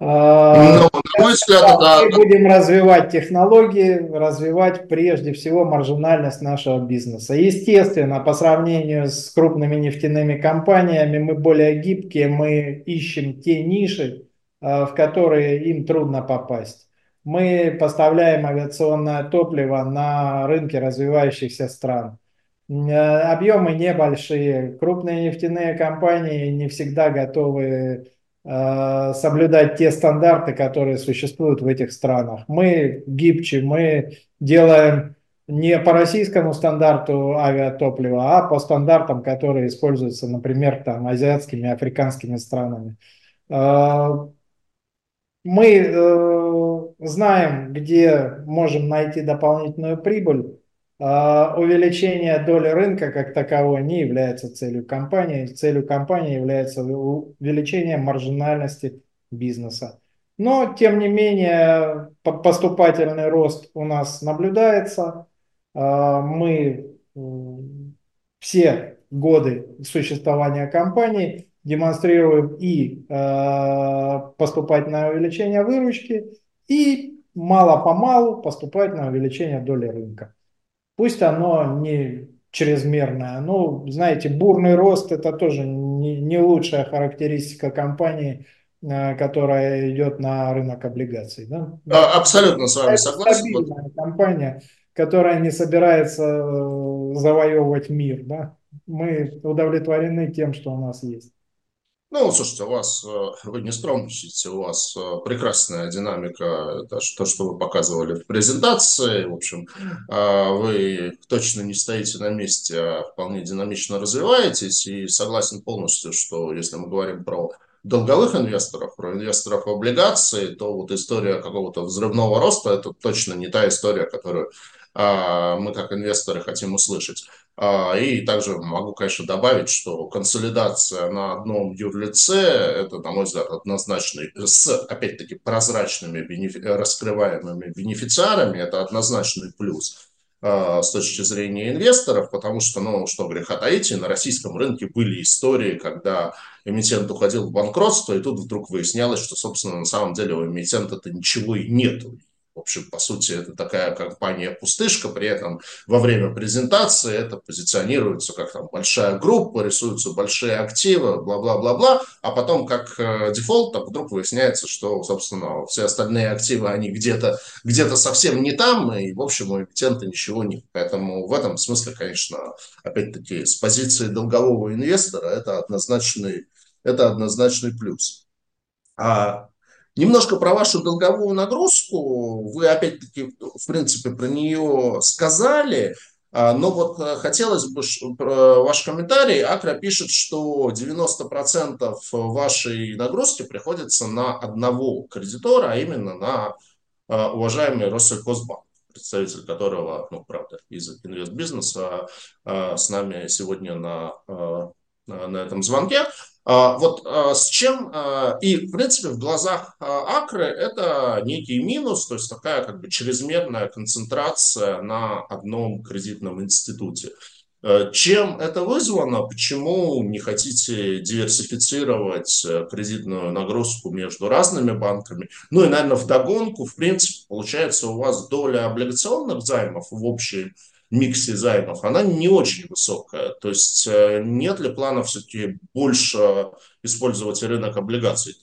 S2: А, ну, на мой взгляд, да, мы будем развивать технологии, развивать прежде всего маржинальность нашего бизнеса. Естественно, по сравнению с крупными нефтяными компаниями мы более гибкие, мы ищем те ниши, а, в которые им трудно попасть. Мы поставляем авиационное топливо на рынке развивающихся стран. Объемы небольшие. Крупные нефтяные компании не всегда готовы соблюдать те стандарты, которые существуют в этих странах. Мы гибче, мы делаем не по российскому стандарту авиатоплива, а по стандартам, которые используются, например, там, азиатскими, африканскими странами. Э, мы э, знаем, где можем найти дополнительную прибыль, увеличение доли рынка как таковой не является целью компании. Целью компании является увеличение маржинальности бизнеса. Но, тем не менее, поступательный рост у нас наблюдается. А, мы все годы существования компании демонстрируем и а, поступательное увеличение выручки, и мало-помалу поступательное увеличение доли рынка. Пусть оно не чрезмерное. Ну, знаете, бурный рост это тоже не, не лучшая характеристика компании, э, которая идет на рынок облигаций. Да?
S1: Абсолютно с вами это согласен.
S2: Стабильная компания, которая не собирается э, завоевывать мир. Да? Мы удовлетворены тем, что у нас есть.
S1: Ну, слушайте, у вас, э, вы не скромничаете, у вас э, прекрасная динамика, то, что вы показывали в презентации, в общем, а, вы точно не стоите на месте, а вполне динамично развиваетесь, и согласен полностью, что если мы говорим про долговых инвесторов, про инвесторов в облигации, то вот история какого-то взрывного роста – это точно не та история, которую а, мы как инвесторы хотим услышать. А, и также могу, конечно, добавить, что консолидация на одном юрлице – это, на мой взгляд, однозначный, с, опять-таки, прозрачными раскрываемыми бенефициарами, это однозначный плюс а, с точки зрения инвесторов, потому что, ну, что греха таить, на российском рынке были истории, когда эмитент уходил в банкротство, и тут вдруг выяснялось, что, собственно, на самом деле у эмитента-то ничего и нету. В общем, по сути, это такая компания-пустышка, при этом во время презентации это позиционируется как там большая группа, рисуются большие активы, бла-бла-бла-бла, а потом как э, дефолт так вдруг выясняется, что, собственно, все остальные активы, они где-то где совсем не там, и, в общем, у эмитента ничего нет. Поэтому в этом смысле, конечно, опять-таки, с позиции долгового инвестора это однозначный, это однозначный плюс. А Немножко про вашу долговую нагрузку. Вы, опять-таки, в принципе, про нее сказали. А, но вот э, хотелось бы ваш комментарий. Акра пишет, что 90% вашей нагрузки приходится на одного кредитора, а именно на а, уважаемый Россельхозбанк, представитель которого, ну, правда, из инвестбизнеса а, с нами сегодня на, на этом звонке. А, вот а, с чем, а, и в принципе в глазах Акры это некий минус, то есть такая как бы чрезмерная концентрация на одном кредитном институте. Чем это вызвано? Почему не хотите диверсифицировать э, кредитную нагрузку между разными банками? Ну и, наверное, в догонку, в принципе, получается у вас доля облигационных займов в общей миксе займов, она не очень высокая. То есть э, нет ли плана все-таки больше использовать рынок облигаций?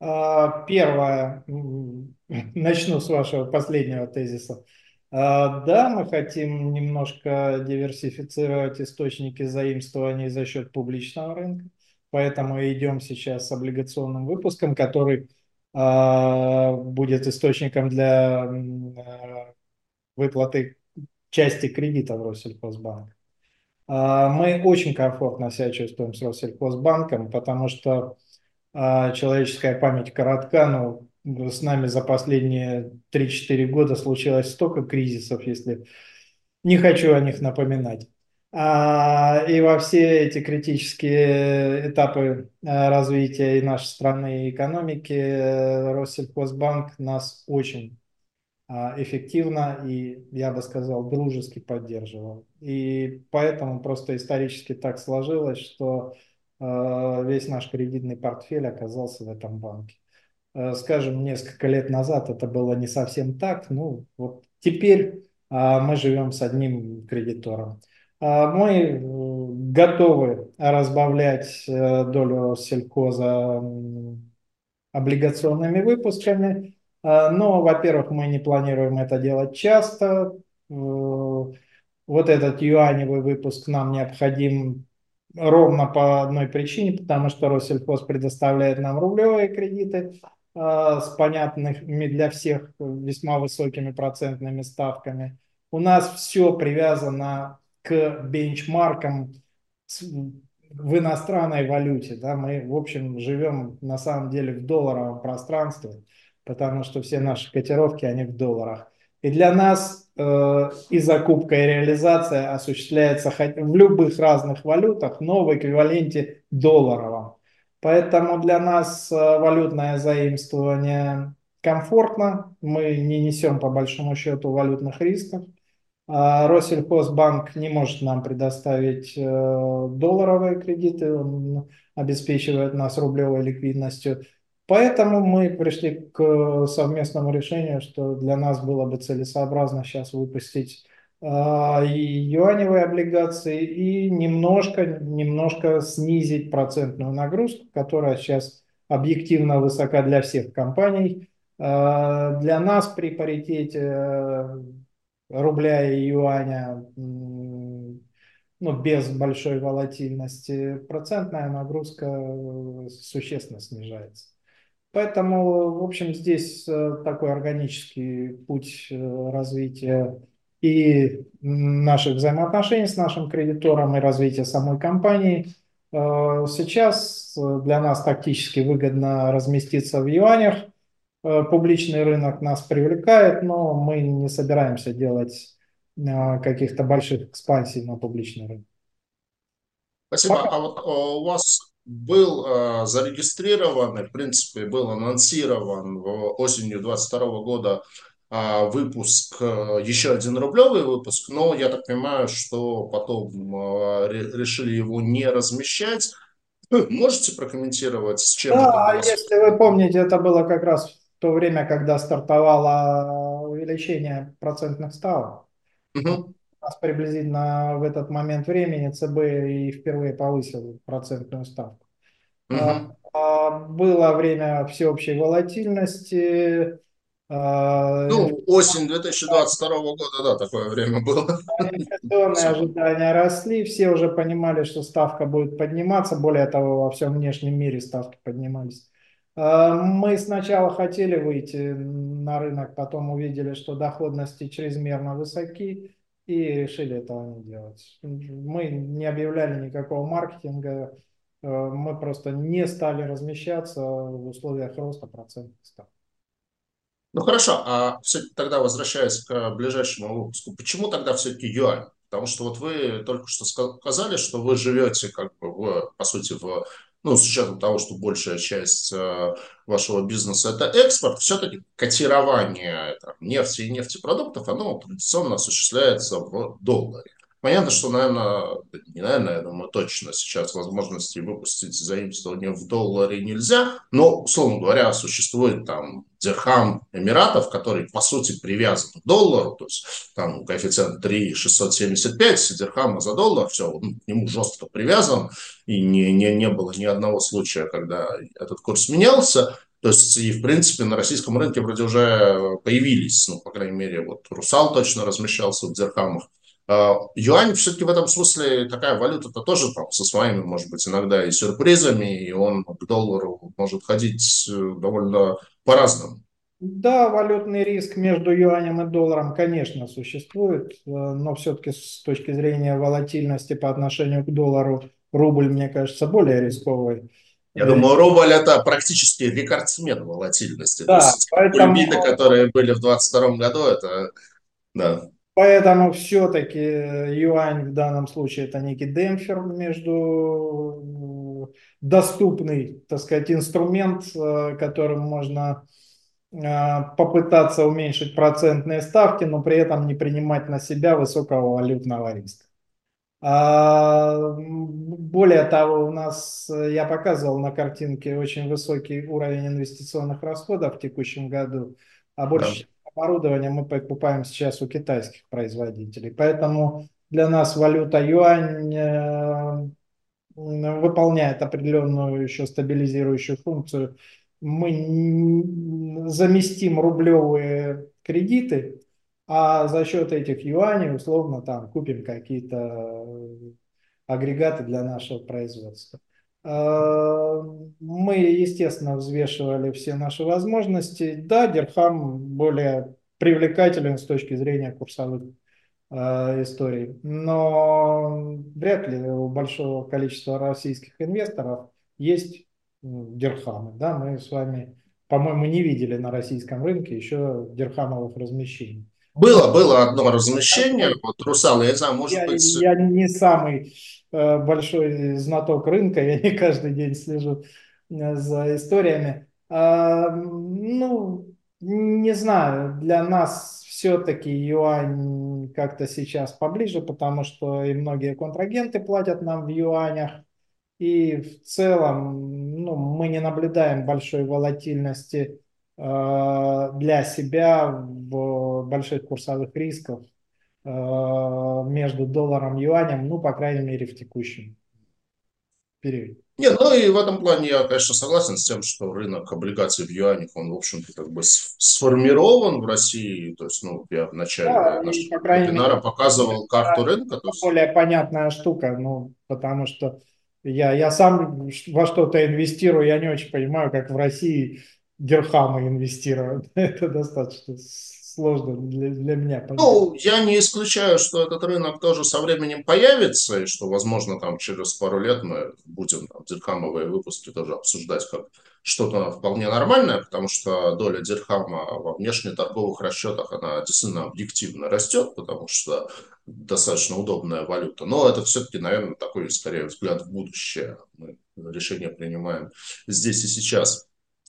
S2: А, первое, [laughs] начну с вашего последнего тезиса. А, да, мы хотим немножко диверсифицировать источники заимствований за счет публичного рынка, поэтому идем сейчас с облигационным выпуском, который а, будет источником для выплаты части кредита в Россельхозбанк. А, мы очень комфортно себя чувствуем с Россельхозбанком, потому что а, человеческая память коротка, но с нами за последние 3-4 года случилось столько кризисов, если не хочу о них напоминать. А, и во все эти критические этапы развития и нашей страны и экономики э, Россельхозбанк нас очень а, эффективно и, я бы сказал, дружески поддерживал. И поэтому просто исторически так сложилось, что а, весь наш кредитный портфель оказался в этом банке. А, скажем, несколько лет назад это было не совсем так. Ну, вот теперь мы живем с одним кредитором. Мы э, готовы разбавлять э, долю сельхоза облигационными выпусками. А, но, во-первых, мы не планируем это делать часто. Э, вот этот юаневый выпуск нам необходим ровно по одной причине, потому что Россельхоз предоставляет нам рублевые кредиты а, с понятными для всех весьма высокими процентными ставками. У нас все привязано к бенчмаркам в иностранной валюте. Да? Мы, в общем, живем на самом деле в долларовом пространстве потому что все наши котировки, они в долларах. И для нас э, и закупка, и реализация осуществляется в любых разных валютах, но в эквиваленте долларовом. Поэтому для нас э, валютное заимствование комфортно, мы не несем по большому счету валютных рисков. А Россельхозбанк не может нам предоставить э, долларовые кредиты, он обеспечивает нас рублевой ликвидностью. Поэтому мы пришли к совместному решению, что для нас было бы целесообразно сейчас выпустить э, юаневые облигации и немножко, немножко снизить процентную нагрузку, которая сейчас объективно высока для всех компаний. Э, для нас при паритете э, рубля и юаня ну, без большой волатильности, процентная нагрузка существенно снижается. Поэтому, в общем, здесь э, такой органический путь э, развития и наших взаимоотношений с нашим кредитором, и развития самой компании. Э, сейчас для нас тактически выгодно разместиться в юанях. Публичный рынок нас привлекает, но мы не собираемся делать каких-то больших экспансий на публичный рынок.
S1: Спасибо. Пока. А вот у вас был э, зарегистрирован, в принципе, был анонсирован в осенью 2022 года э, выпуск, э, еще один рублевый выпуск, но я так понимаю, что потом э, решили его не размещать. Можете прокомментировать, с чем
S2: да, это было? если вы помните, это было как раз в то время, когда стартовало увеличение процентных ставок. Угу. Нас приблизительно в этот момент времени ЦБ и впервые повысил процентную ставку. Угу. Было время всеобщей волатильности.
S1: А, ну, осень 2022 года, да, такое время было.
S2: Инфляционные ожидания росли, все уже понимали, что ставка будет подниматься. Более того, во всем внешнем мире ставки поднимались. А, мы сначала хотели выйти на рынок, потом увидели, что доходности чрезмерно высоки и решили этого не делать. Мы не объявляли никакого маркетинга, э, мы просто не стали размещаться в условиях роста процентных ставок.
S1: Ну хорошо, а все-таки тогда возвращаясь к ближайшему выпуску, почему тогда все-таки юань? Потому что вот вы только что сказали, что вы живете как бы в, по сути в ну, с учетом того, что большая часть э, вашего бизнеса это экспорт, все-таки котирование там, нефти и нефтепродуктов, оно традиционно осуществляется в долларе. Понятно, что, наверное, не наверное, я думаю, точно сейчас возможности выпустить заимствование в долларе нельзя, но, условно говоря, существует там дирхам Эмиратов, который, по сути, привязан к доллару, то есть там коэффициент 3,675 дирхама за доллар, все, он к нему жестко привязан, и не, не, не было ни одного случая, когда этот курс менялся, то есть, и, в принципе, на российском рынке вроде уже появились, ну, по крайней мере, вот Русал точно размещался в дирхамах, юань все-таки в этом смысле такая валюта-то тоже там со своими, может быть, иногда и сюрпризами, и он к доллару может ходить э, довольно по-разному.
S2: Да, валютный риск между юанем и долларом, конечно, существует, э, но все-таки с точки зрения волатильности по отношению к доллару рубль, мне кажется, более рисковый.
S1: Я думаю, рубль это практически рекордсмен волатильности. Да, То есть поэтому... Кульбиты, которые были в 2022 году, это да.
S2: Поэтому все-таки юань в данном случае это некий демпфер между доступный, так сказать, инструмент, э, которым можно э, попытаться уменьшить процентные ставки, но при этом не принимать на себя высокого валютного риска. А, более того, у нас, я показывал на картинке, очень высокий уровень инвестиционных расходов в текущем году, а больше оборудование мы покупаем сейчас у китайских производителей. Поэтому для нас валюта юань э, выполняет определенную еще стабилизирующую функцию. Мы заместим рублевые кредиты, а за счет этих юаней условно там купим какие-то агрегаты для нашего производства. Э, мы, естественно, взвешивали все наши возможности. Да, Дирхам более привлекателен с точки зрения курсовых э, историй, но вряд ли у большого количества российских инвесторов есть дирхамы. Да? Мы с вами, по-моему, не видели на российском рынке еще дирхамовых размещений.
S1: Было, было одно размещение, вот Русал, я не знаю, может
S2: я,
S1: быть...
S2: Я не самый Э, большой знаток рынка, я не каждый день слежу э, за историями. А, ну, не знаю, для нас все-таки юань как-то сейчас поближе, потому что и многие контрагенты платят нам в юанях, и в целом ну, мы не наблюдаем большой волатильности э, для себя в больших курсовых рисках. Э, между долларом и юанем, ну, по крайней мере, в текущем периоде.
S1: Не, ну и в этом плане я, конечно, согласен с тем, что рынок облигаций в юанях, он, в общем-то, как бы сформирован в России. То есть, ну, я в начале да, нашего вебинара показывал карту рынка. То
S2: есть... Более понятная штука, ну, потому что я, я сам во что-то инвестирую, я не очень понимаю, как в России дирхамы инвестируют. [laughs] Это достаточно сложно для, для меня.
S1: Ну, я не исключаю, что этот рынок тоже со временем появится, и что, возможно, там через пару лет мы будем там, дирхамовые выпуски тоже обсуждать как что-то вполне нормальное, потому что доля дирхама во внешнеторговых расчетах, она действительно объективно растет, потому что достаточно удобная валюта. Но это все-таки, наверное, такой, скорее, взгляд в будущее. Мы решение принимаем здесь и сейчас.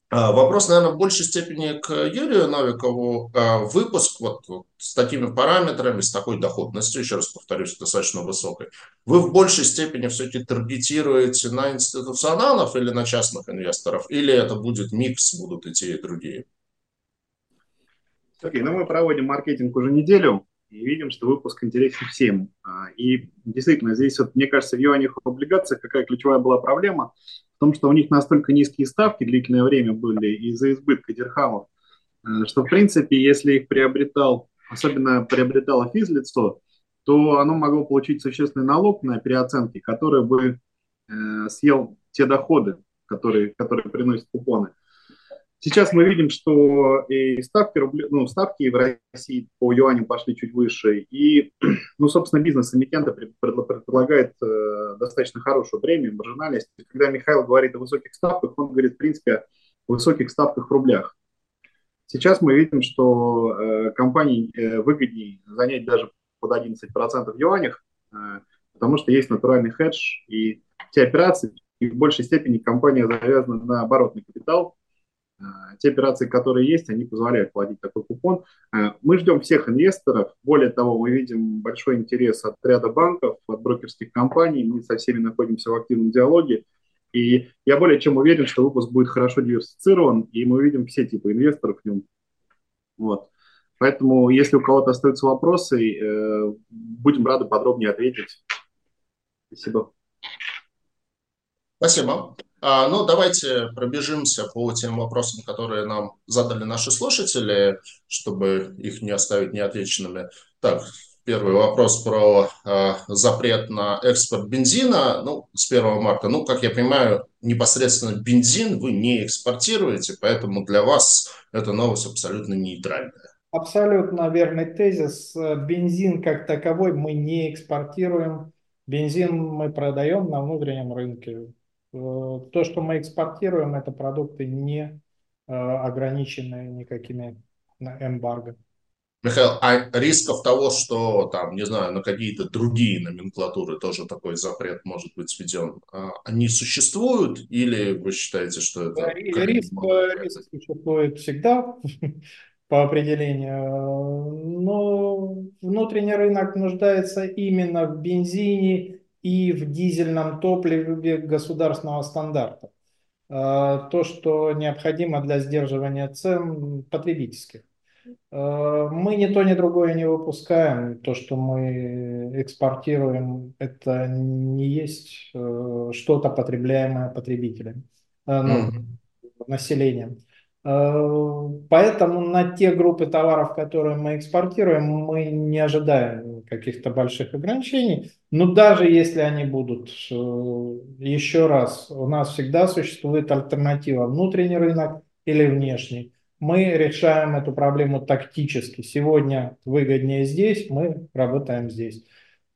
S1: А, вопрос, наверное, в большей степени к Юрию Новикову. А, выпуск вот, вот с такими параметрами, с такой доходностью, еще раз повторюсь, достаточно высокой, вы в большей степени все-таки таргетируете на институционалов или на частных инвесторов, или это будет микс, будут и те, и другие?
S3: Сергей, ну мы проводим маркетинг уже неделю и видим, что выпуск интересен всем. А, и действительно, здесь, вот, мне кажется, в юанях облигациях какая ключевая была проблема – том, что у них настолько низкие ставки длительное время были из-за избытка дирхамов, э, что, в принципе, если их приобретал, особенно приобретало физлицо, то оно могло получить существенный налог на переоценки, который бы э, съел те доходы, которые, которые приносят купоны. Сейчас мы видим, что и ставки, рубли, ну, ставки в России по юаню пошли чуть выше, и, [clears throat] ну, собственно, бизнес-эмитента предлагает э, достаточно хорошую премию, маржинальность. Когда Михаил говорит о высоких ставках, он говорит, в принципе, о высоких ставках в рублях. Сейчас мы видим, что э, компании э, выгоднее занять даже под 11% в юанях, э, потому что есть натуральный хедж, и те операции, и в большей степени компания завязана на оборотный капитал, те операции, которые есть, они позволяют платить такой купон. А, мы ждем всех инвесторов. Более того, мы видим большой интерес от ряда банков, от брокерских компаний. Мы со всеми находимся в активном диалоге. И я более чем уверен, что выпуск будет хорошо диверсифицирован, и мы увидим все типы инвесторов в нем. Вот. Поэтому, если у кого-то остаются вопросы, э, будем рады подробнее ответить. Спасибо.
S1: Спасибо. А, ну, давайте пробежимся по тем вопросам, которые нам задали наши слушатели, чтобы их не оставить неотвеченными. Так, первый вопрос про э, запрет на экспорт бензина ну, с 1 марта. Ну, как я понимаю, непосредственно бензин вы не экспортируете, поэтому для вас эта новость абсолютно нейтральная.
S2: Абсолютно верный тезис. Бензин как таковой мы не экспортируем. Бензин мы продаем на внутреннем рынке. Э, то, что мы экспортируем, это продукты не э, ограниченные никакими эмбарго.
S1: Михаил, а рисков того, что там, не знаю, на какие-то другие номенклатуры тоже такой запрет может быть введен, а, они существуют или вы считаете, что это...
S2: Риск, риск существует всегда [laughs] по определению, но внутренний рынок нуждается именно в бензине и в дизельном топливе государственного стандарта. А, то, что необходимо для сдерживания цен потребительских. А, мы ни то, ни другое не выпускаем. То, что мы экспортируем, это не есть э, что-то потребляемое потребителями, э, ну, mm-hmm. населением. Э, поэтому на те группы товаров, которые мы экспортируем, мы не ожидаем каких-то больших ограничений. Но даже если они будут, э, еще раз, у нас всегда существует альтернатива внутренний рынок или внешний. Мы решаем эту проблему тактически. Сегодня выгоднее здесь, мы работаем здесь.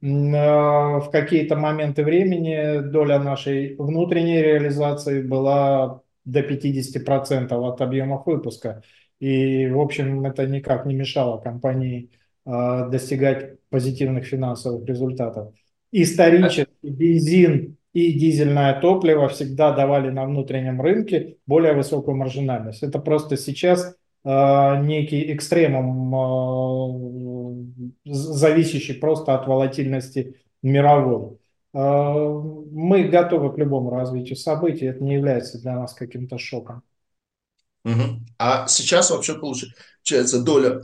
S2: Э, в какие-то моменты времени доля нашей внутренней реализации была до 50% от объемов выпуска. И, в общем, это никак не мешало компании достигать позитивных финансовых результатов. Исторически бензин и дизельное топливо всегда давали на внутреннем рынке более высокую маржинальность. Это просто сейчас э, некий экстремум, э, зависящий просто от волатильности мировой. Э, мы готовы к любому развитию событий, это не является для нас каким-то шоком.
S1: Угу. А сейчас вообще получается доля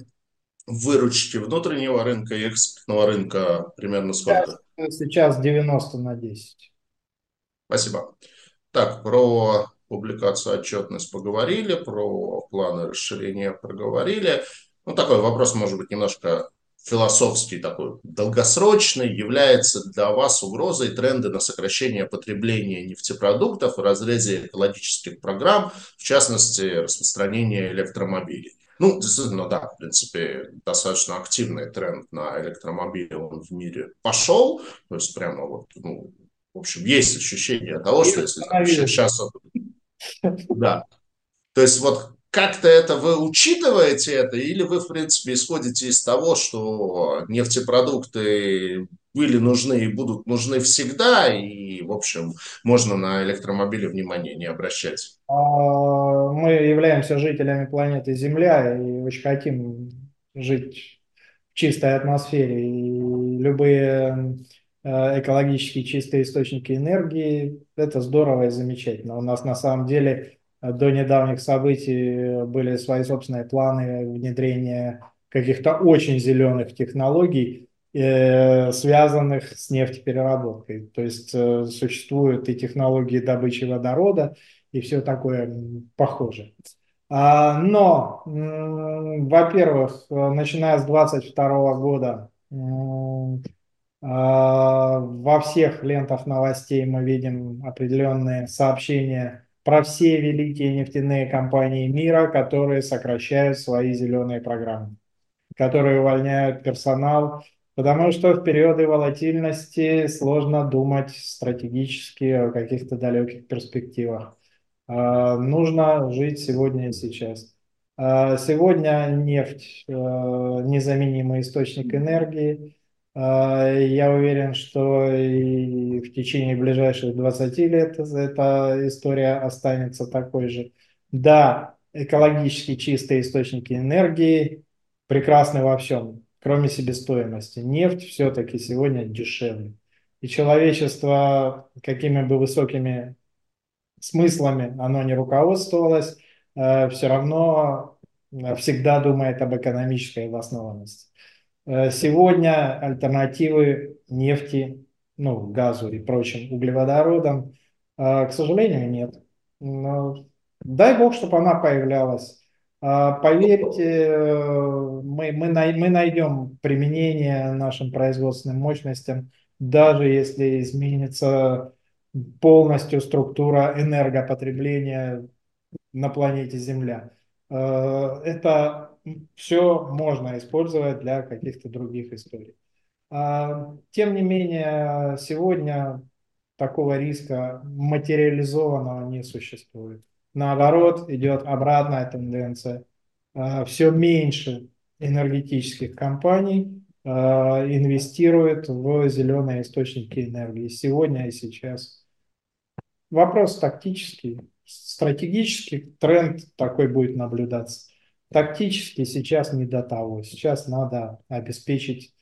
S1: выручки внутреннего рынка и экспортного рынка примерно сколько?
S2: Сейчас, сейчас 90 на 10.
S1: Спасибо. Так, про публикацию отчетность поговорили, про планы расширения проговорили. Ну, такой вопрос, может быть, немножко философский такой, долгосрочный, является для вас угрозой тренды на сокращение потребления нефтепродуктов в разрезе экологических программ, в частности, распространение электромобилей. Ну, действительно, да, в принципе, достаточно активный тренд на электромобили он в мире пошел. То есть прямо вот, ну, в общем, есть ощущение того, что если там, сейчас... [laughs] Да. То есть вот как-то это вы учитываете это, или вы, в принципе, исходите из того, что нефтепродукты были нужны и будут нужны всегда, и, в общем, можно на электромобили внимания не обращать? А,
S2: мы являемся жителями планеты Земля и очень хотим жить в чистой атмосфере. И любые э, экологически чистые источники энергии – это здорово и замечательно. У нас на самом деле до недавних событий были свои собственные планы внедрения каких-то очень зеленых технологий, связанных с нефтепереработкой. То есть э, существуют и технологии добычи водорода, и все такое похоже. А, но, во-первых, начиная с 2022 года а, во всех лентах новостей мы видим определенные сообщения про все великие нефтяные компании мира, которые сокращают свои зеленые программы, которые увольняют персонал, потому что в периоды волатильности сложно думать стратегически о каких-то далеких перспективах. А, нужно жить сегодня и сейчас. А, сегодня нефть э, – незаменимый источник энергии – а, я уверен, что и в течение ближайших 20 лет эта история останется такой же. Да, экологически чистые источники энергии прекрасны во всем, кроме себестоимости. Нефть все-таки сегодня дешевле. И человечество, какими бы высокими смыслами оно не руководствовалось, э, все равно всегда думает об экономической обоснованности. Э, сегодня альтернативы нефти, ну, газу и прочим углеводородам, э, к сожалению, нет. Но дай бог, чтобы она появлялась. А, поверьте, мы, мы, мы найдем применение нашим производственным мощностям, даже если изменится полностью структура энергопотребления на планете Земля. Э, это все можно использовать для каких-то других историй. А, тем не менее, сегодня такого риска материализованного не существует. Наоборот, идет обратная тенденция. А, все меньше энергетических компаний а, инвестируют в зеленые источники энергии сегодня и сейчас. Вопрос тактический, стратегический тренд такой будет наблюдаться. Тактически сейчас не до того. Сейчас надо обеспечить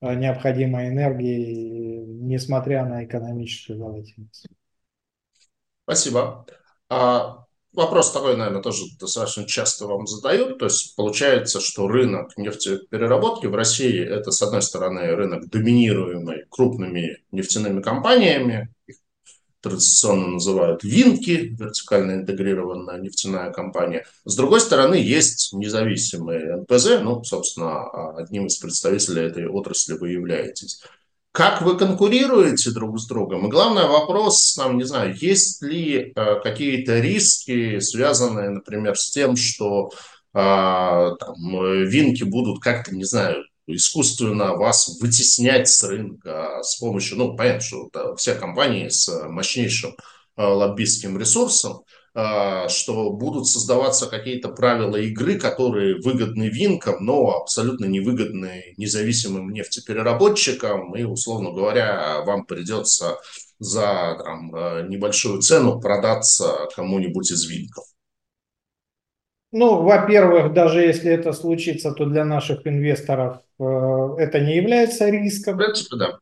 S2: э, необходимой энергией, несмотря на экономическую волатильность.
S1: Спасибо. А, вопрос такой, наверное, тоже достаточно часто вам задают. То есть получается, что рынок нефтепереработки в России – это, с одной стороны, рынок, доминируемый крупными нефтяными компаниями, их традиционно называют Винки, вертикально интегрированная нефтяная компания. С другой стороны, есть независимые НПЗ, ну, собственно, одним из представителей этой отрасли вы являетесь. Как вы конкурируете друг с другом? И главный вопрос, нам, не знаю, есть ли э, какие-то риски, связанные, например, с тем, что э, там, винки будут как-то, не знаю, искусственно вас вытеснять с рынка с помощью, ну, понятно, что да, все компании с мощнейшим э, лоббистским ресурсом, э, что будут создаваться какие-то правила игры, которые выгодны винкам, но абсолютно невыгодны независимым нефтепереработчикам, и, условно говоря, вам придется за там, э, небольшую цену продаться кому-нибудь из винков.
S2: Ну, во-первых, даже если это случится, то для наших инвесторов э, это не является риском. В принципе, да.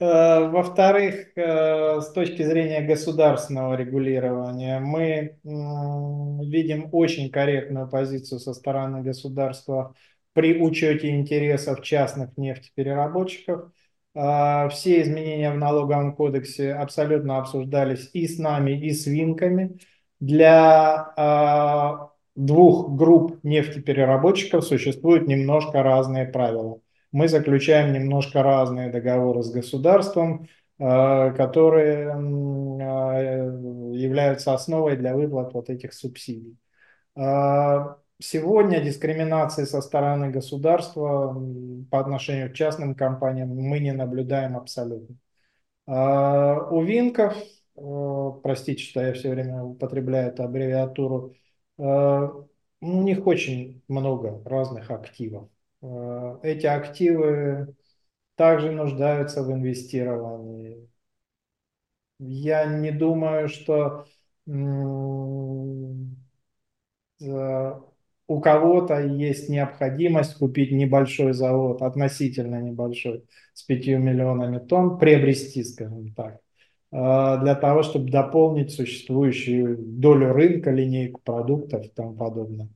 S2: Э, во-вторых, э, с точки зрения государственного регулирования, мы видим очень корректную позицию со стороны государства при учете интересов частных нефтепереработчиков. Э, все изменения в налоговом кодексе абсолютно обсуждались и с нами, и с Винками. Для двух групп нефтепереработчиков существуют немножко разные правила. Мы заключаем немножко разные договоры с государством, э, которые э, являются основой для выплат вот этих субсидий. Э, сегодня дискриминации со стороны государства по отношению к частным компаниям мы не наблюдаем абсолютно. У Винков, простите, что я все время употребляю эту аббревиатуру, э, у них очень много разных активов. Э, эти активы также нуждаются в инвестировании. Я не думаю, что у кого-то есть необходимость купить небольшой завод, относительно небольшой, с 5 миллионами тонн, приобрести, скажем так, э, для того, чтобы дополнить существующую долю рынка, линейку продуктов и тому подобное.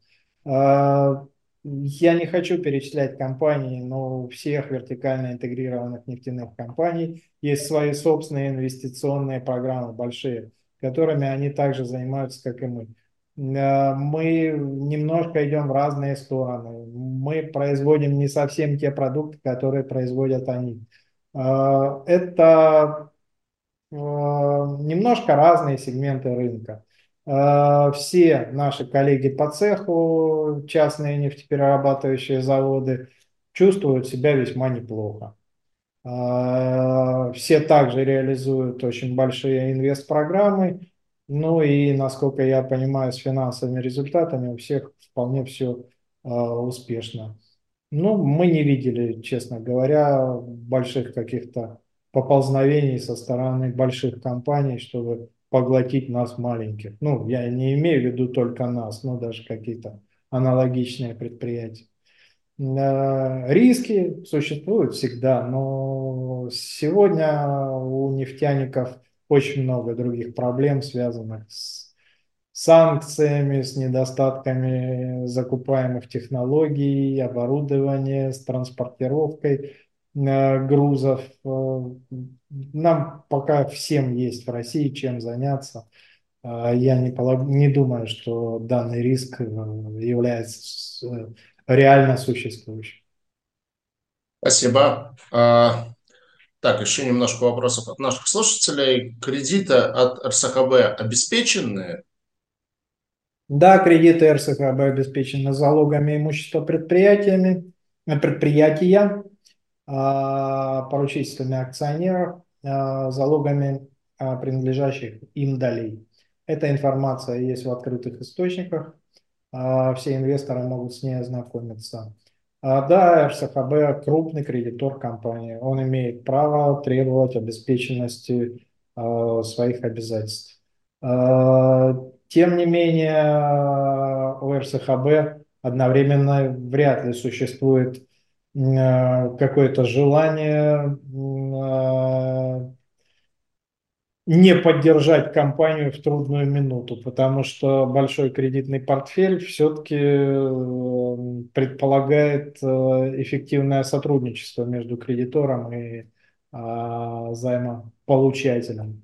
S2: Я не хочу перечислять компании, но у всех вертикально интегрированных нефтяных компаний есть свои собственные инвестиционные программы большие, которыми они также занимаются, как и мы. Э, мы немножко идем в разные стороны. Мы производим не совсем те продукты, которые производят они. Э, это э, немножко разные сегменты рынка. Все наши коллеги по цеху, частные нефтеперерабатывающие заводы, чувствуют себя весьма неплохо. Все также реализуют очень большие инвест-программы ну и, насколько я понимаю, с финансовыми результатами у всех вполне все э, успешно. Ну, мы не видели, честно говоря, больших каких-то поползновений со стороны больших компаний, чтобы поглотить нас маленьких. Ну, я не имею в виду только нас, но даже какие-то аналогичные предприятия. Э, риски существуют всегда, но сегодня у нефтяников – очень много других проблем, связанных с санкциями, с недостатками закупаемых технологий, оборудования, с транспортировкой грузов. Э, нам пока всем есть в России чем заняться. Э, я не, не думаю, что данный риск является реально существующим.
S1: Спасибо. А, так, еще немножко вопросов от наших слушателей. Кредиты от РСХБ обеспечены?
S2: Да, кредиты РСХБ обеспечены залогами имущества предприятиями, э, предприятия, поручительствами акционеров, а, залогами а, принадлежащих им долей. Эта информация есть в открытых источниках. Все инвесторы могут с ней ознакомиться. А, да, РСХБ крупный кредитор компании. Он имеет право требовать обеспеченности а, своих обязательств. А, тем не менее, у РСХБ одновременно вряд ли существует какое-то желание не поддержать компанию в трудную минуту, потому что большой кредитный портфель все-таки э, предполагает э, эффективное сотрудничество между кредитором и займополучателем.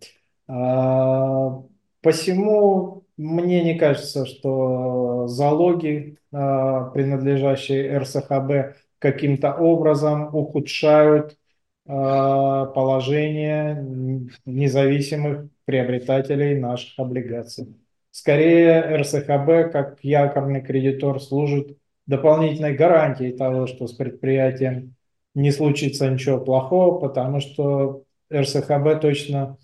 S2: Посему мне не кажется, что залоги, принадлежащие РСХБ, каким-то образом ухудшают Э, положение независимых приобретателей наших облигаций. Скорее, РСХБ, как якорный кредитор, служит дополнительной гарантией того, что с предприятием не случится ничего плохого, потому что РСХБ точно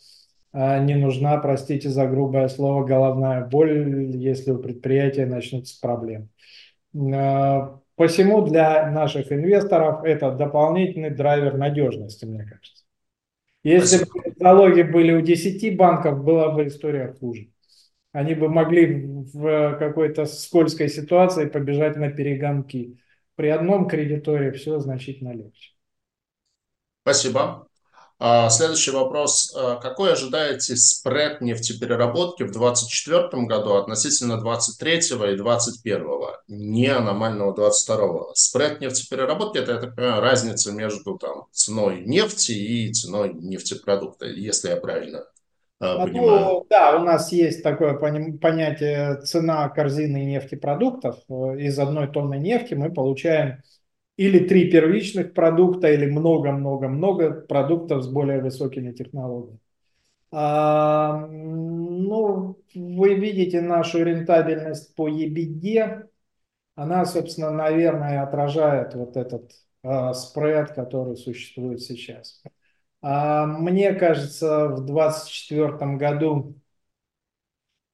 S2: э, не нужна, простите за грубое слово, головная боль, если у предприятия начнутся проблемы. Посему для наших инвесторов это дополнительный драйвер надежности, мне кажется. Если бы залоги были у 10 банков, была бы история хуже. Они бы могли в какой-то скользкой ситуации побежать на перегонки. При одном кредиторе все значительно легче.
S1: Спасибо. А, следующий вопрос. А, какой ожидаете спред нефтепереработки в 2024 году относительно 2023 и 2021, не аномального 2022? Спред нефтепереработки – это, я так понимаю, разница между там, ценой нефти и ценой нефтепродукта, если я правильно а, ну, понимаю. Ну,
S2: да, у нас есть такое понятие цена корзины нефтепродуктов. Из одной тонны нефти мы получаем или три первичных продукта, или много-много-много продуктов с более высокими технологиями. А, ну, вы видите нашу рентабельность по EBITDA. она, собственно, наверное, отражает вот этот э, спред, который существует сейчас. А мне кажется, в 2024 году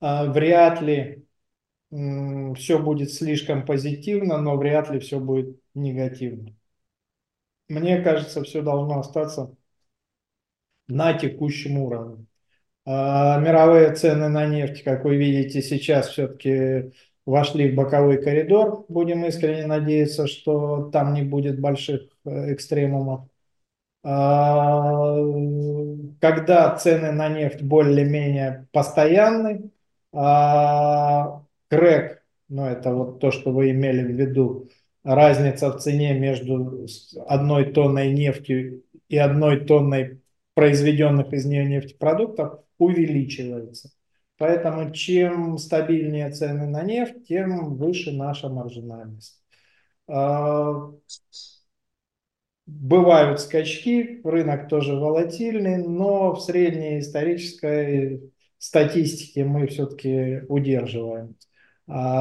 S2: э, вряд ли все будет слишком позитивно, но вряд ли все будет негативно. Мне кажется, все должно остаться на текущем уровне. А, мировые цены на нефть, как вы видите, сейчас все-таки вошли в боковой коридор. Будем искренне надеяться, что там не будет больших э, экстремумов. А, когда цены на нефть более-менее постоянны, а, крэк, ну это вот то, что вы имели в виду, разница в цене между одной тонной нефти и одной тонной произведенных из нее нефтепродуктов увеличивается. Поэтому чем стабильнее цены на нефть, тем выше наша маржинальность. А, бывают скачки, рынок тоже волатильный, но в средней исторической статистике мы все-таки удерживаем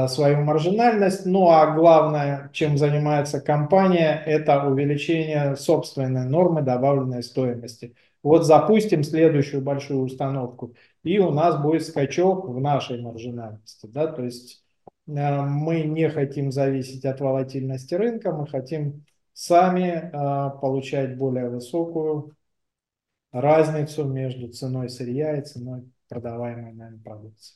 S2: свою маржинальность. Ну а главное, чем занимается компания, это увеличение собственной нормы добавленной стоимости. Вот запустим следующую большую установку, и у нас будет скачок в нашей маржинальности. Да? То есть э, мы не хотим зависеть от волатильности рынка, мы хотим сами э, получать более высокую разницу между ценой сырья и ценой продаваемой нами продукции.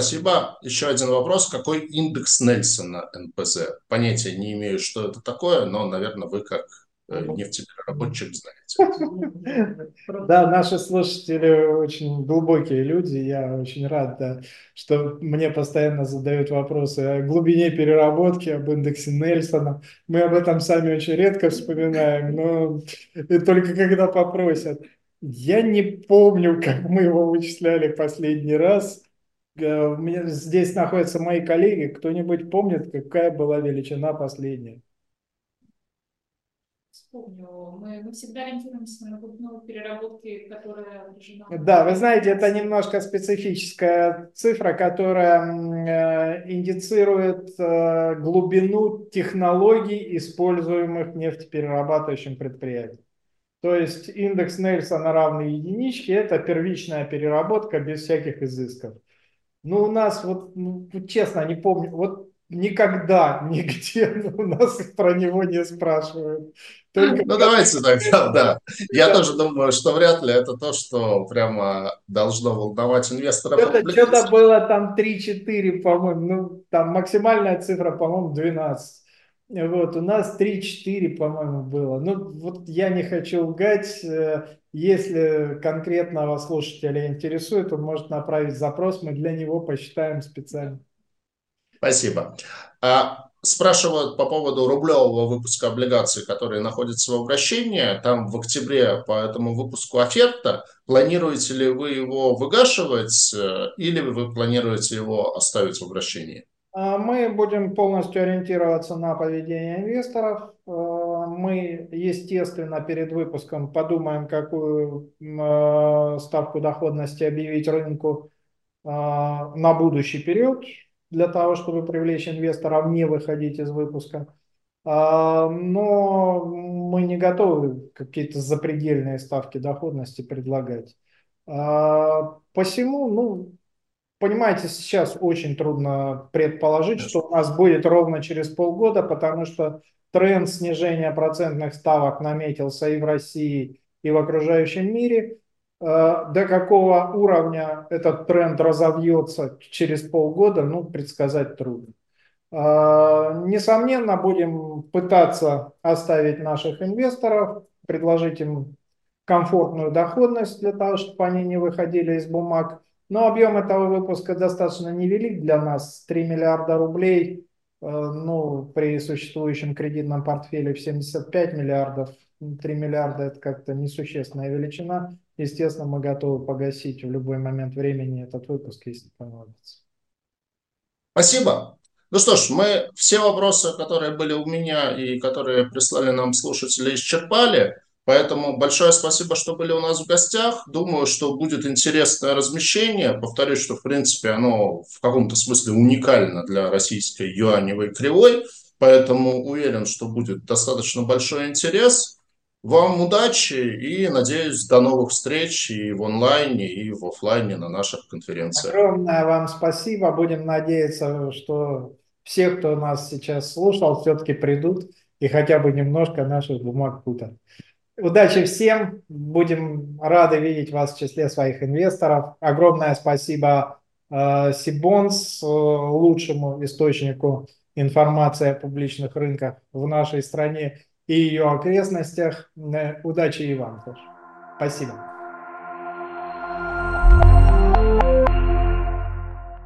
S1: Спасибо. Еще один вопрос. Какой индекс Нельсона НПЗ? Понятия не имею, что это такое, но, наверное, вы как Э, нефтепереработчик знаете. [laughs]
S2: Да, наши слушатели очень глубокие люди. Я очень рад, да, что мне постоянно задают вопросы о глубине переработки, об индексе Нельсона. Мы об этом сами очень редко вспоминаем, но [laughs] и только когда попросят. Я не помню, [laughs] как мы его вычисляли последний раз. Э, меня здесь находятся мои коллеги. Кто-нибудь помнит, какая была величина последняя?
S4: вспомню, мы, мы всегда ориентируемся на глубину переработки, которая отражена.
S2: Да, вы знаете, это немножко специфическая цифра, которая э, индицирует э, глубину технологий, используемых в нефтеперерабатывающем предприятии. То есть индекс Нельсона равный единичке – это первичная переработка без всяких изысков. Ну, у нас вот, ну, честно, не помню, вот никогда [laughs] нигде у нас про него не спрашивают.
S1: Только... Ну, давайте тогда, да. Я тоже думаю, что вряд ли это то, что прямо должно волновать инвесторов.
S2: Это что-то было там 3-4, по-моему. Ну, там максимальная цифра, по-моему, 12. Вот, у нас 3-4, по-моему, было. Ну, вот я не хочу лгать. Э, если конкретного слушателя интересует, он может направить запрос, мы для него посчитаем специально.
S1: Спасибо. А, спрашивают по поводу рублевого выпуска облигаций, которые находятся в обращении. Там в октябре по этому выпуску оферта. Планируете ли вы его выгашивать э, или вы планируете его оставить в обращении?
S2: А, мы будем полностью ориентироваться на поведение инвесторов. А, мы, естественно, перед выпуском подумаем, какую ставку доходности объявить рынку на будущий период, для того, чтобы привлечь инвесторов, не выходить из выпуска. А, но мы не готовы какие-то запредельные ставки доходности предлагать. А, посему, ну, понимаете, сейчас очень трудно предположить, что у нас будет ровно через полгода, потому что тренд снижения процентных ставок наметился и в России, и в окружающем мире. Э, до какого уровня этот тренд разовьется через полгода, ну, предсказать трудно. Э, несомненно, будем пытаться оставить наших инвесторов, предложить им комфортную доходность для того, чтобы они не выходили из бумаг. Но объем этого выпуска достаточно невелик для нас, 3 миллиарда рублей, э, ну, при существующем кредитном портфеле в 75 миллиардов, 3 миллиарда это как-то несущественная величина. Естественно, мы готовы погасить в любой момент времени этот выпуск, если понадобится.
S1: Спасибо. Ну что ж, мы все вопросы, которые были у меня и которые прислали нам слушатели, исчерпали. Поэтому большое спасибо, что были у нас в гостях. Думаю, что будет интересное размещение. Повторюсь, что в принципе оно в каком-то смысле уникально для российской юаневой кривой. Поэтому уверен, что будет достаточно большой интерес. Вам удачи и, надеюсь, до новых встреч и в онлайне, и в офлайне на наших конференциях.
S2: Огромное вам спасибо. Будем надеяться, что все, кто нас сейчас слушал, все-таки придут и хотя бы немножко наших бумаг купят. Удачи всем. Будем рады видеть вас в числе своих инвесторов. Огромное спасибо э, Сибонс, э, лучшему источнику информации о публичных рынках в нашей стране и ее окрестностях. Э, удачи и вам тоже. Спасибо.